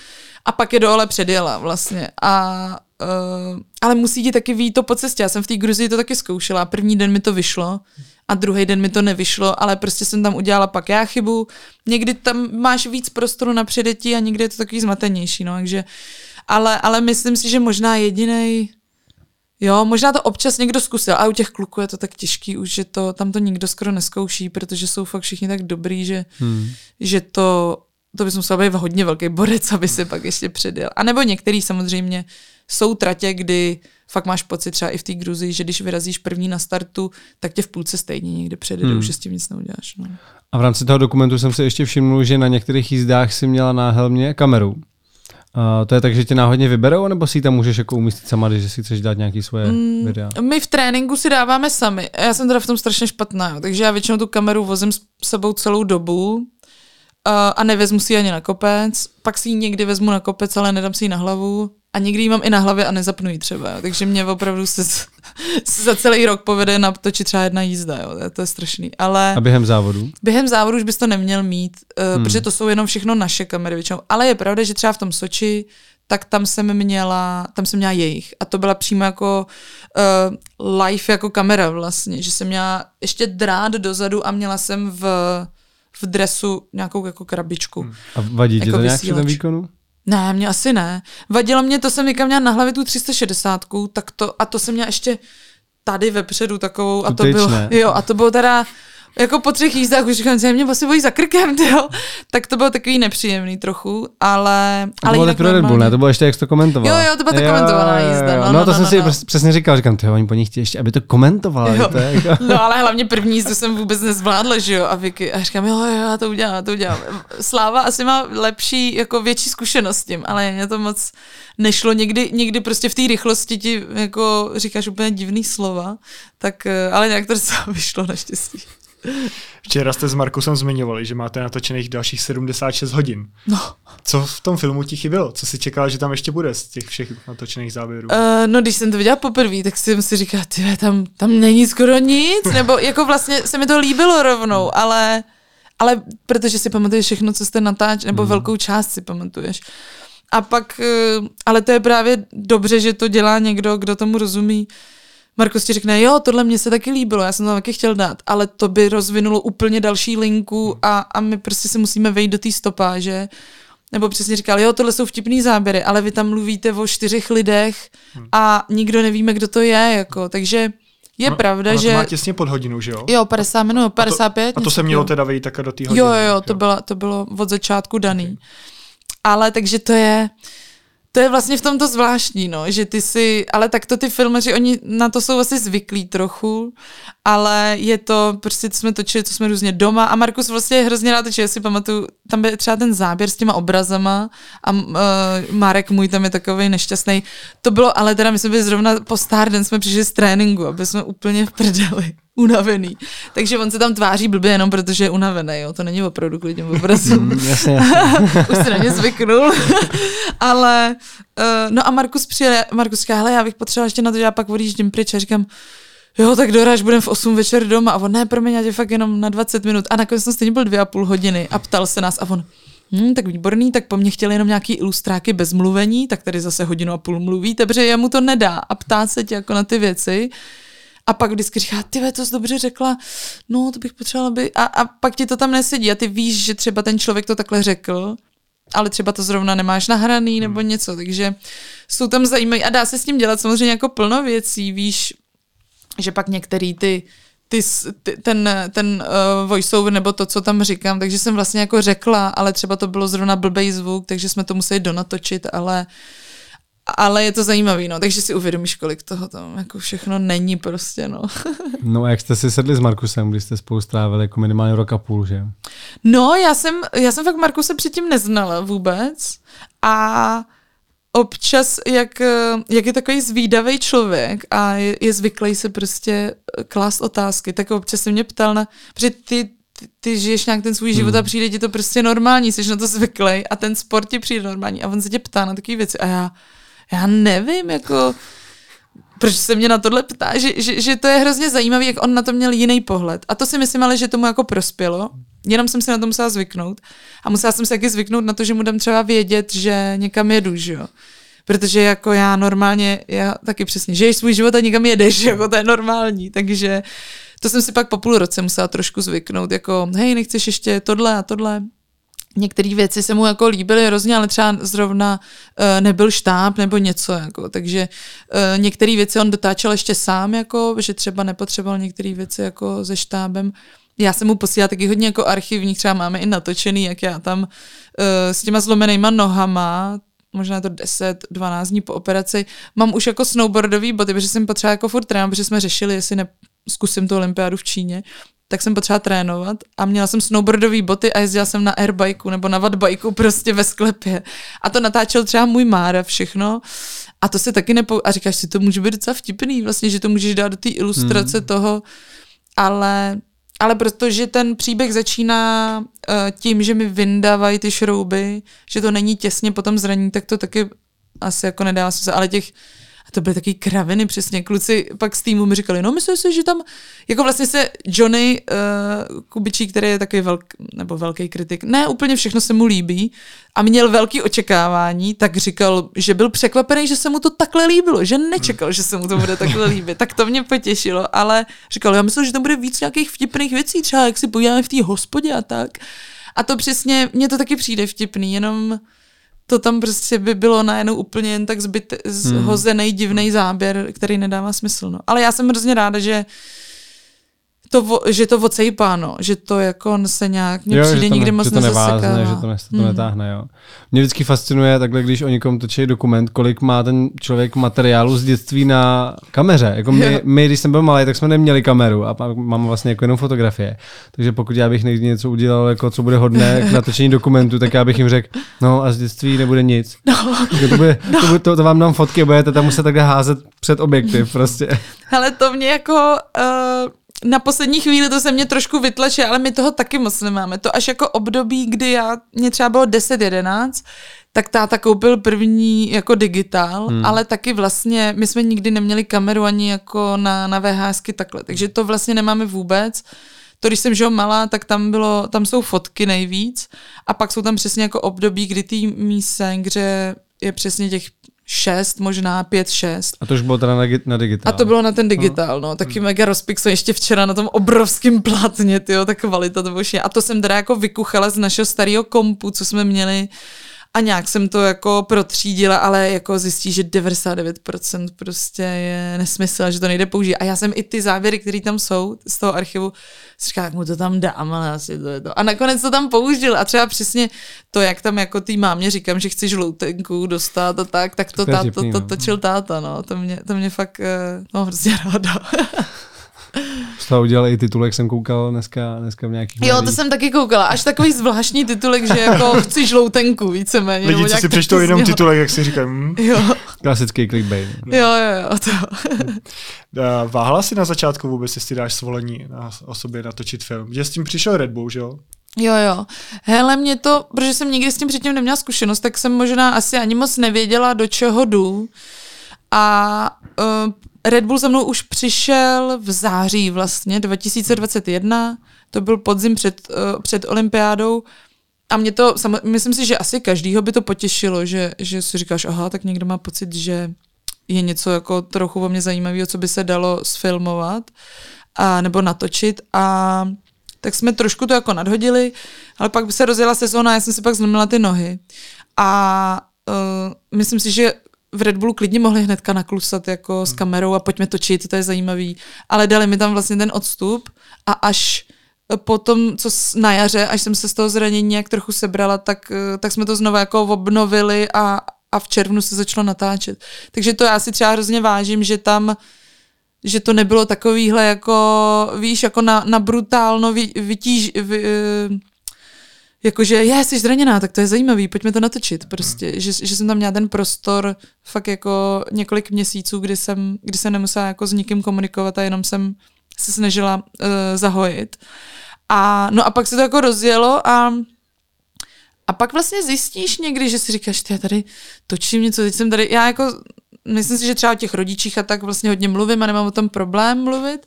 a pak je dole předjela vlastně. A, uh, ale musí ti taky vít to po cestě. Já jsem v té Gruzii to taky zkoušela. První den mi to vyšlo a druhý den mi to nevyšlo, ale prostě jsem tam udělala pak já chybu. Někdy tam máš víc prostoru na předetí a někdy je to takový zmatenější, no, takže ale, ale myslím si, že možná jediný Jo, možná to občas někdo zkusil, a u těch kluků je to tak těžký už, že to, tam to nikdo skoro neskouší, protože jsou fakt všichni tak dobrý, že, hmm. že to, to bys musel být hodně velký borec, aby se pak ještě předjel. A nebo některý samozřejmě jsou tratě, kdy fakt máš pocit třeba i v té Gruzii, že když vyrazíš první na startu, tak tě v půlce stejně někde předjede, hmm. už s tím nic neuděláš. No. A v rámci toho dokumentu jsem si ještě všimnul, že na některých jízdách si měla na helmě kameru. Uh, to je tak, že tě náhodně vyberou, nebo si tam můžeš jako umístit sama, když si chceš dát nějaký svoje mm, videa? My v tréninku si dáváme sami. Já jsem teda v tom strašně špatná, jo. takže já většinou tu kameru vozím s sebou celou dobu uh, a nevezmu si ji ani na kopec. Pak si ji někdy vezmu na kopec, ale nedám si ji na hlavu a někdy ji mám i na hlavě a nezapnu ji třeba. Jo. Takže mě opravdu se, se za celý rok povede natočit třeba jedna jízda. Jo. To je strašný. Ale a během závodu? Během závodu už bys to neměl mít, uh, hmm. protože to jsou jenom všechno naše kamery většinou. Ale je pravda, že třeba v tom Soči tak tam jsem měla, tam jsem měla jejich. A to byla přímo jako uh, live jako kamera vlastně, že jsem měla ještě drát dozadu a měla jsem v, v dresu nějakou jako krabičku. Hmm. A vadí ti jako to nějak při tom výkonu? Ne, mě asi ne. Vadilo mě, to jsem někam měla na hlavě tu 360, tak to, a to jsem měla ještě tady vepředu takovou, a to bylo, jo, a to bylo teda, jako po třech jízdách už říkám, že mě vlastně bojí za krkem, jo. Tak to bylo takový nepříjemný trochu, ale... To ale bylo teprve Red Bull, ne? To bylo ještě, jak to komentoval. Jo, jo, to byla ta komentovaná jízda. No, no, no, to no, jsem no, si no. přesně říkal, říkám, ty oni po nich chtějí ještě, aby to komentoval. To jako... no, ale hlavně první jízdu jsem vůbec nezvládla, že jo, a Vicky, a říkám, jo, jo, já to udělám, to udělám. Sláva asi má lepší, jako větší zkušenost s tím, ale mě to moc nešlo. Někdy, někdy prostě v té rychlosti ti jako říkáš úplně divný slova, tak, eh, ale nějak to docela vyšlo naštěstí. Včera jste s Markusem zmiňovali, že máte natočených dalších 76 hodin. No. Co v tom filmu ti chybělo? Co si čekala, že tam ještě bude z těch všech natočených záběrů? Uh, no, když jsem to viděla poprvé, tak jsem si říkala, ty tam, tam není skoro nic, nebo jako vlastně se mi to líbilo rovnou, ale, ale protože si pamatuješ všechno, co jste natáč, nebo mm. velkou část si pamatuješ. A pak, eh, ale to je právě dobře, že to dělá někdo, kdo tomu rozumí, Markus ti řekne, jo, tohle mě se taky líbilo, já jsem to taky chtěl dát, ale to by rozvinulo úplně další linku a, a my prostě se musíme vejít do té stopáže. Nebo přesně říkal, jo, tohle jsou vtipný záběry, ale vy tam mluvíte o čtyřech lidech a nikdo nevíme, kdo to je, jako, takže je no, pravda, že... To má těsně pod hodinu, že jo? Jo, 50 minut, 55. A to, a to se mělo teda vejít také do té hodiny. Jo, jo, jo, to, bylo, to bylo od začátku daný. Okay. Ale takže to je to je vlastně v tom to zvláštní, no, že ty si, ale tak to ty filmaři, oni na to jsou asi zvyklí trochu, ale je to, prostě jsme točili, co jsme různě doma a Markus vlastně hrozně rád točil, já si pamatuju, tam byl třeba ten záběr s těma obrazama a uh, Marek můj tam je takový nešťastný. To bylo, ale teda my jsme byli zrovna po Star den jsme přišli z tréninku, aby jsme úplně v prdeli unavený. Takže on se tam tváří blbě jenom protože je unavený, jo. To není opravdu kvůli těm obrazům. Mm, jasně, jasně. Už se na ně zvyknul. Ale, uh, no a Markus přijel, Markus říká, hele, já bych potřeboval ještě na to, že já pak odjíždím pryč a říkám, jo, tak doraž, budem v 8 večer doma. A on, ne, promiň, já tě fakt jenom na 20 minut. A nakonec jsem stejně byl dvě a půl hodiny a ptal se nás a on, Hmm, tak výborný, tak po mně chtěli jenom nějaký ilustráky bez mluvení, tak tady zase hodinu a půl mluví, takže jemu to nedá a ptá se tě jako na ty věci. A pak vždycky říká, ty to jsi dobře řekla, no to bych potřebovala by... A, a pak ti to tam nesedí. A ty víš, že třeba ten člověk to takhle řekl, ale třeba to zrovna nemáš nahraný nebo hmm. něco, takže jsou tam zajímavé a dá se s tím dělat samozřejmě jako plno věcí, víš, že pak některý ty, ty, ty ten, ten uh, voiceover nebo to, co tam říkám, takže jsem vlastně jako řekla, ale třeba to bylo zrovna blbej zvuk, takže jsme to museli donatočit, ale uh, ale je to zajímavý, no, takže si uvědomíš, kolik toho tam jako všechno není prostě, no. no a jak jste si sedli s Markusem, když jste spolu strávili jako minimálně rok a půl, že? No, já jsem, já jsem fakt Markuse předtím neznala vůbec a občas, jak, jak je takový zvídavý člověk a je, je zvyklý se prostě klást otázky, tak občas se mě ptal na, protože ty, ty, ty žiješ nějak ten svůj život hmm. a přijde ti to prostě normální, jsi na to zvyklý a ten sport ti přijde normální a on se tě ptá na takové věci a já já nevím, jako proč se mě na tohle ptá, že, že, že to je hrozně zajímavé, jak on na to měl jiný pohled. A to si myslím ale, že tomu jako prospělo, Jenom jsem se na to musela zvyknout. A musela jsem se taky zvyknout na to, že mu dám třeba vědět, že někam jedu, že jo. Protože jako já normálně, já taky přesně, žiješ svůj život a někam jedeš, jako to je normální, takže to jsem si pak po půl roce musela trošku zvyknout, jako hej, nechceš ještě tohle a tohle, některé věci se mu jako líbily hrozně, ale třeba zrovna uh, nebyl štáb nebo něco, jako, takže uh, některé věci on dotáčel ještě sám, jako, že třeba nepotřeboval některé věci jako se štábem. Já jsem mu posílala taky hodně jako archivních, třeba máme i natočený, jak já tam uh, s těma zlomenýma nohama, možná to 10-12 dní po operaci, mám už jako snowboardový boty, protože jsem potřeba jako furt trénovat, protože jsme řešili, jestli ne, zkusím tu olympiádu v Číně, tak jsem potřeba trénovat a měla jsem snowboardové boty a jezdila jsem na airbikeu nebo na wattbikeu prostě ve sklepě. A to natáčel třeba můj Mára všechno a to se taky nepo... A říkáš si, to může být docela vtipný vlastně, že to můžeš dát do té ilustrace hmm. toho, ale ale protože ten příběh začíná uh, tím, že mi vyndávají ty šrouby, že to není těsně po tom zranění, tak to taky asi jako nedá se, ale těch to byly taky kraviny přesně. Kluci pak z týmu mi říkali, no myslím si, že tam, jako vlastně se Johnny uh, Kubičí, který je takový velk, nebo velký kritik, ne úplně všechno se mu líbí a měl velký očekávání, tak říkal, že byl překvapený, že se mu to takhle líbilo, že nečekal, že se mu to bude takhle líbit. Tak to mě potěšilo, ale říkal, já myslím, že tam bude víc nějakých vtipných věcí, třeba jak si podíváme v té hospodě a tak. A to přesně, mně to taky přijde vtipný, jenom to tam prostě by bylo najednou úplně jen tak zbyt, zhozený hmm. divný záběr, který nedává smysl. No. Ale já jsem hrozně ráda, že to, že to odsejpá, no. že to jako se nějak, mně přijde nikdy moc že to nevázne, že to, ne, to mm. netáhne, jo. Mě vždycky fascinuje takhle, když o někom točí dokument, kolik má ten člověk materiálu z dětství na kameře. Jako my, my, když jsem byl malý, tak jsme neměli kameru a mám vlastně jako jenom fotografie. Takže pokud já bych někdy něco udělal, jako co bude hodné k natočení dokumentu, tak já bych jim řekl, no a z dětství nebude nic. No. To, bude, no. to, to, to, vám dám fotky budete tam muset takhle házet před objektiv prostě. Ale to mě jako... Uh na poslední chvíli to se mě trošku vytlačí, ale my toho taky moc nemáme. To až jako období, kdy já, mě třeba bylo 10-11, tak táta koupil první jako digitál, hmm. ale taky vlastně, my jsme nikdy neměli kameru ani jako na, na VHSky takhle, takže to vlastně nemáme vůbec. To, když jsem žil malá, tak tam bylo, tam jsou fotky nejvíc a pak jsou tam přesně jako období, kdy ty mísengře je přesně těch šest, možná pět, šest. A to už bylo teda na, na digitál. A to bylo na ten digitál, no. Taky mega rozpixel ještě včera na tom obrovském plátně, tyjo, tak kvalita to A to jsem teda jako vykuchala z našeho starého kompu, co jsme měli a nějak jsem to jako protřídila, ale jako zjistí, že 99% prostě je nesmysl, že to nejde použít. A já jsem i ty závěry, které tam jsou z toho archivu, si říká, jak mu to tam dám, ale asi to je to. A nakonec to tam použil a třeba přesně to, jak tam jako tý mámě říkám, že chci žloutenku dostat a tak, tak to, to, táto, to, to no. točil táta, no. To mě, to mě fakt, eh, no, prostě ráda. Z toho udělal i titulek, jsem koukal dneska, dneska v nějakých Jo, to jsem taky koukala. Až takový zvláštní titulek, že jako chci žloutenku víceméně. Lidi, co si přečtou jenom titulek, jak si říkají. Hm? Jo. Klasický clickbait. Jo, jo, jo. To. Váhala si na začátku vůbec, jestli dáš svolení na, o sobě natočit film? Že s tím přišel Red Bull, že jo? Jo, jo. Hele, mě to, protože jsem nikdy s tím předtím neměla zkušenost, tak jsem možná asi ani moc nevěděla, do čeho jdu. A uh, Red Bull za mnou už přišel v září vlastně 2021, to byl podzim před, uh, před olympiádou. A mě to, myslím si, že asi každýho by to potěšilo, že, že si říkáš, aha, tak někdo má pocit, že je něco jako trochu o mě zajímavého, co by se dalo sfilmovat a, nebo natočit. A tak jsme trošku to jako nadhodili, ale pak se rozjela sezóna já jsem si pak zlomila ty nohy. A uh, myslím si, že v Red Bullu klidně mohli hnedka naklusat jako hmm. s kamerou a pojďme točit, to je zajímavý. Ale dali mi tam vlastně ten odstup a až potom, co na jaře, až jsem se z toho zranění nějak trochu sebrala, tak, eh, tak jsme to znovu jako obnovili a, a v červnu se začalo natáčet. Takže to já si třeba hrozně vážím, že tam že to nebylo takovýhle jako, víš, jako na, na brutálno vy, vytíž, vy, eh, jakože je, jsi zraněná, tak to je zajímavý, pojďme to natočit prostě, že, že jsem tam měla ten prostor fakt jako několik měsíců, kdy jsem, kdy jsem nemusela jako s nikým komunikovat a jenom jsem se snažila uh, zahojit. A no a pak se to jako rozjelo a a pak vlastně zjistíš někdy, že si říkáš, ty já tady točím něco, teď jsem tady, já jako, myslím si, že třeba o těch rodičích a tak vlastně hodně mluvím a nemám o tom problém mluvit,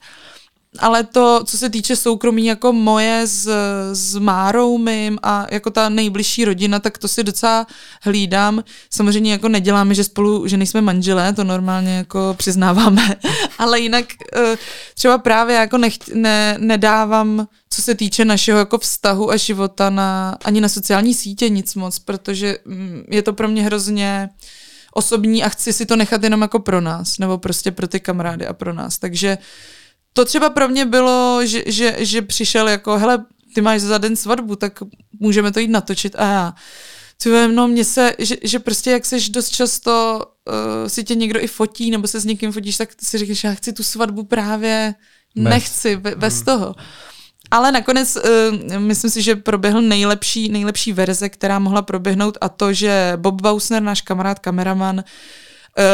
ale to, co se týče soukromí jako moje s, s Márou mým a jako ta nejbližší rodina, tak to si docela hlídám. Samozřejmě jako neděláme, že spolu, že nejsme manželé, to normálně jako přiznáváme, ale jinak eh, třeba právě jako nech, ne, nedávám, co se týče našeho jako vztahu a života na, ani na sociální sítě nic moc, protože mm, je to pro mě hrozně osobní a chci si to nechat jenom jako pro nás, nebo prostě pro ty kamarády a pro nás. Takže to třeba pro mě bylo, že, že, že přišel jako, hele, ty máš za den svatbu, tak můžeme to jít natočit a já. Ty no mě se, že, že prostě jak seš dost často, uh, si tě někdo i fotí, nebo se s někým fotíš, tak si říkáš, já chci tu svatbu právě, bez. nechci, be, bez hmm. toho. Ale nakonec uh, myslím si, že proběhl nejlepší, nejlepší verze, která mohla proběhnout a to, že Bob Bausner, náš kamarád, kameraman, uh,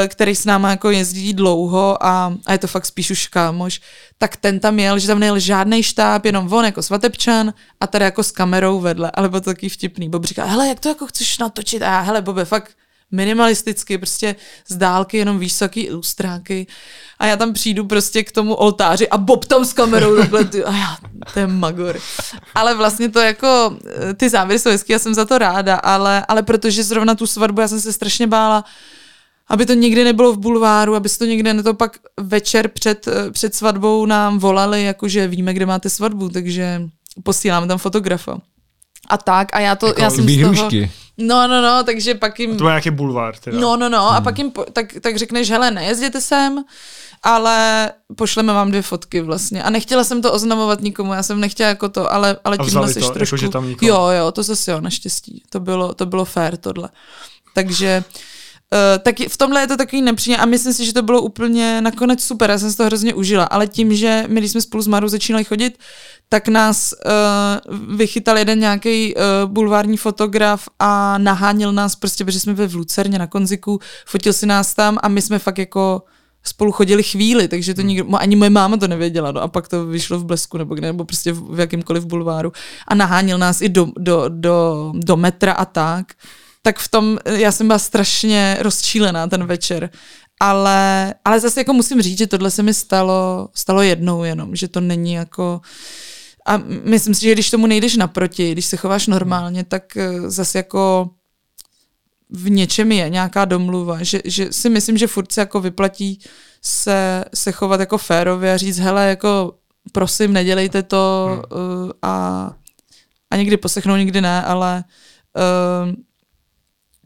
který s náma jako jezdí dlouho a, a je to fakt spíš už kámoš, tak ten tam jel, že tam nejel žádný štáb, jenom on jako svatebčan a tady jako s kamerou vedle, ale bylo to taky vtipný. Bob říká, hele, jak to jako chceš natočit? A já, hele, Bobe, fakt minimalisticky, prostě z dálky jenom výsoký ilustráky a já tam přijdu prostě k tomu oltáři a Bob tam s kamerou takhle, a já, to je magor. Ale vlastně to jako, eh, ty závěry jsou hezky, já jsem za to ráda, ale, ale protože zrovna tu svatbu já jsem se strašně bála, aby to nikdy nebylo v bulváru, aby se to někde to pak večer před, eh, před svatbou nám volali, jakože víme, kde máte svatbu, takže posíláme tam fotografa. A tak, a já to, jako já jsem z toho... No, no, no, takže pak jim... A to má nějaký bulvár teda. No, no, no, hmm. a pak jim, po, tak, tak řekneš, hele, nejezděte sem, ale pošleme vám dvě fotky vlastně. A nechtěla jsem to oznamovat nikomu, já jsem nechtěla jako to, ale, ale tím to, trošku... Jako, že tam nikomu... Jo, jo, to zase jo, naštěstí. To bylo, to bylo fair tohle. Takže... Uh, tak v tomhle je to takový nepříjemné a myslím si, že to bylo úplně nakonec super, já jsem si to hrozně užila, ale tím, že my, když jsme spolu s Marou začínali chodit, tak nás uh, vychytal jeden nějaký uh, bulvární fotograf a naháněl nás prostě, protože jsme byli v Lucerně na konziku, fotil si nás tam a my jsme fakt jako spolu chodili chvíli, takže to nikdo, ani moje máma to nevěděla, no a pak to vyšlo v Blesku nebo kde, nebo prostě v, v jakýmkoliv bulváru. A naháněl nás i do, do, do, do metra a tak, tak v tom já jsem byla strašně rozčílená ten večer, ale, ale zase jako musím říct, že tohle se mi stalo, stalo jednou jenom, že to není jako a myslím si, že když tomu nejdeš naproti, když se chováš normálně, tak eh, zase jako v něčem je nějaká domluva, že, že si myslím, že furt se jako vyplatí se, se chovat jako férově a říct, hele, jako prosím, nedělejte to hmm. uh, a, a někdy poslechnou, někdy ne, ale uh,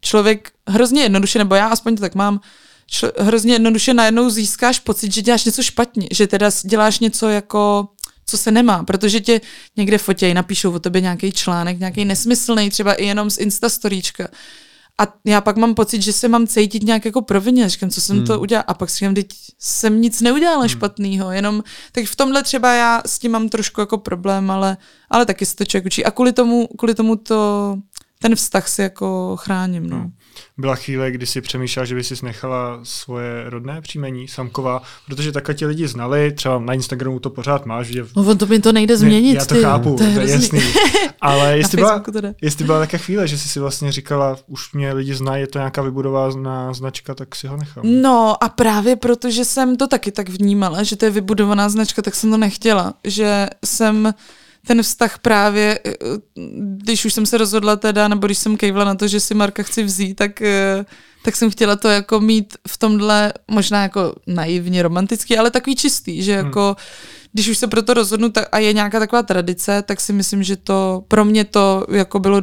člověk hrozně jednoduše, nebo já aspoň to tak mám, člo, hrozně jednoduše najednou získáš pocit, že děláš něco špatně, že teda děláš něco jako co se nemá, protože tě někde fotějí, napíšou o tobě nějaký článek, nějaký nesmyslný, třeba i jenom z Instastoríčka. A já pak mám pocit, že se mám cítit nějak jako provině, říkám, co jsem hmm. to udělal. A pak si říkám, teď jsem nic neudělala hmm. špatného, jenom, tak v tomhle třeba já s tím mám trošku jako problém, ale, ale taky se to člověk učí. A kvůli tomu, kvůli tomu to, ten vztah si jako chráním, no. Hmm byla chvíle, kdy si přemýšlela, že by si nechala svoje rodné příjmení, Samková, protože takhle ti lidi znali, třeba na Instagramu to pořád máš. Že... No to mi to nejde změnit. Ne, já to ty. chápu, to je, to je jasný. Ale jestli byla, jestli byla také chvíle, že jsi si vlastně říkala, už mě lidi znají, je to nějaká vybudovaná značka, tak si ho nechám. No a právě protože jsem to taky tak vnímala, že to je vybudovaná značka, tak jsem to nechtěla. Že jsem ten vztah právě, eh, když už jsem se rozhodla teda, nebo když jsem kejvla na to, že si Marka chci vzít, tak, eh, tak jsem chtěla to jako mít v tomhle možná jako naivně romantický, ale takový čistý, že hmm. jako hmm. když už se pro to rozhodnu tak, a je nějaká taková tradice, tak si myslím, že to pro mě to jako bylo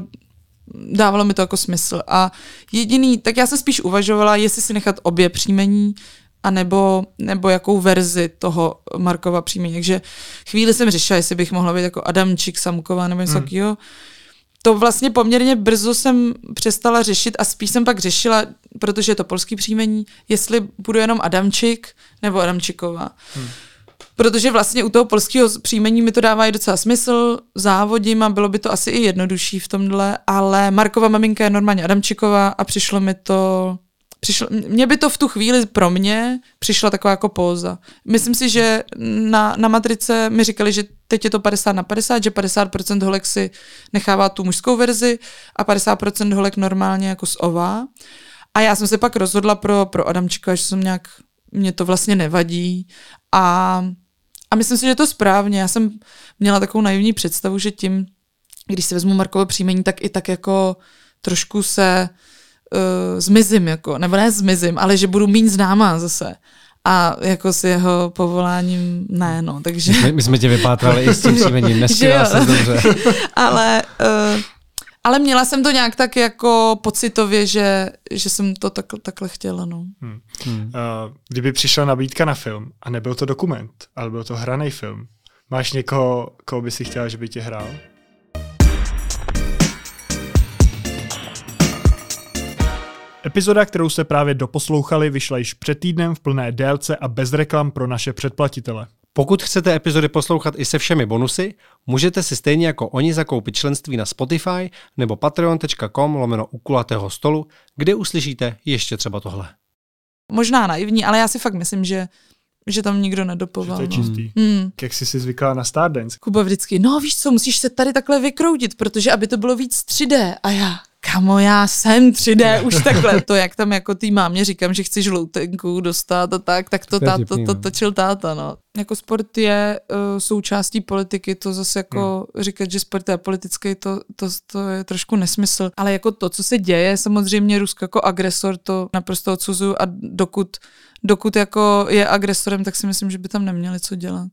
dávalo mi to jako smysl. A jediný, tak já jsem spíš uvažovala, jestli si nechat obě příjmení, a nebo, nebo jakou verzi toho Markova příjmení. Takže chvíli jsem řešila, jestli bych mohla být jako Adamčík, Samková nebo něco hmm. takového. To vlastně poměrně brzo jsem přestala řešit a spíš jsem pak řešila, protože je to polský příjmení, jestli budu jenom Adamčík nebo Adamčiková. Hmm. Protože vlastně u toho polského příjmení mi to dává i docela smysl, závodím a bylo by to asi i jednodušší v tomhle, ale Markova maminka je normálně Adamčiková a přišlo mi to přišlo, mě by to v tu chvíli pro mě přišla taková jako póza. Myslím si, že na, na matrice mi říkali, že teď je to 50 na 50, že 50% holek si nechává tu mužskou verzi a 50% holek normálně jako z ová. A já jsem se pak rozhodla pro, pro Adamčika, že jsem nějak, mě to vlastně nevadí a a myslím si, že je to správně. Já jsem měla takovou naivní představu, že tím, když si vezmu Markovo příjmení, tak i tak jako trošku se uh, zmizím, jako, nebo ne zmizím, ale že budu méně známá zase. A jako s jeho povoláním ne, no, takže... My, my jsme tě vypátrali i s tím příjmením, se dobře. ale, uh, ale měla jsem to nějak tak jako pocitově, že, že jsem to tak, takhle chtěla, no. Hmm. Hmm. Uh, kdyby přišla nabídka na film a nebyl to dokument, ale byl to hraný film, máš někoho, koho by si chtěla, že by tě hrál? Epizoda, kterou jste právě doposlouchali, vyšla již před týdnem v plné délce a bez reklam pro naše předplatitele. Pokud chcete epizody poslouchat i se všemi bonusy, můžete si stejně jako oni zakoupit členství na Spotify nebo patreon.com lomeno u kulatého stolu, kde uslyšíte ještě třeba tohle. Možná naivní, ale já si fakt myslím, že že tam nikdo nedopoval. Že to je no. čistý. Hmm. Jak jsi si zvykla na Stardance? Kuba vždycky, no víš co, musíš se tady takhle vykroutit, protože aby to bylo víc 3D. A já, kamo, já jsem 3D už takhle. To, jak tam jako tý mámě říkám, že chci žloutenku dostat a tak, tak to, táta, to, to no. točil táta, no. Jako sport je uh, součástí politiky, to zase jako hmm. říkat, že sport je politický, to, to, to je trošku nesmysl. Ale jako to, co se děje, samozřejmě Rusko jako agresor, to naprosto odsuzuju a dokud, dokud jako je agresorem, tak si myslím, že by tam neměli co dělat.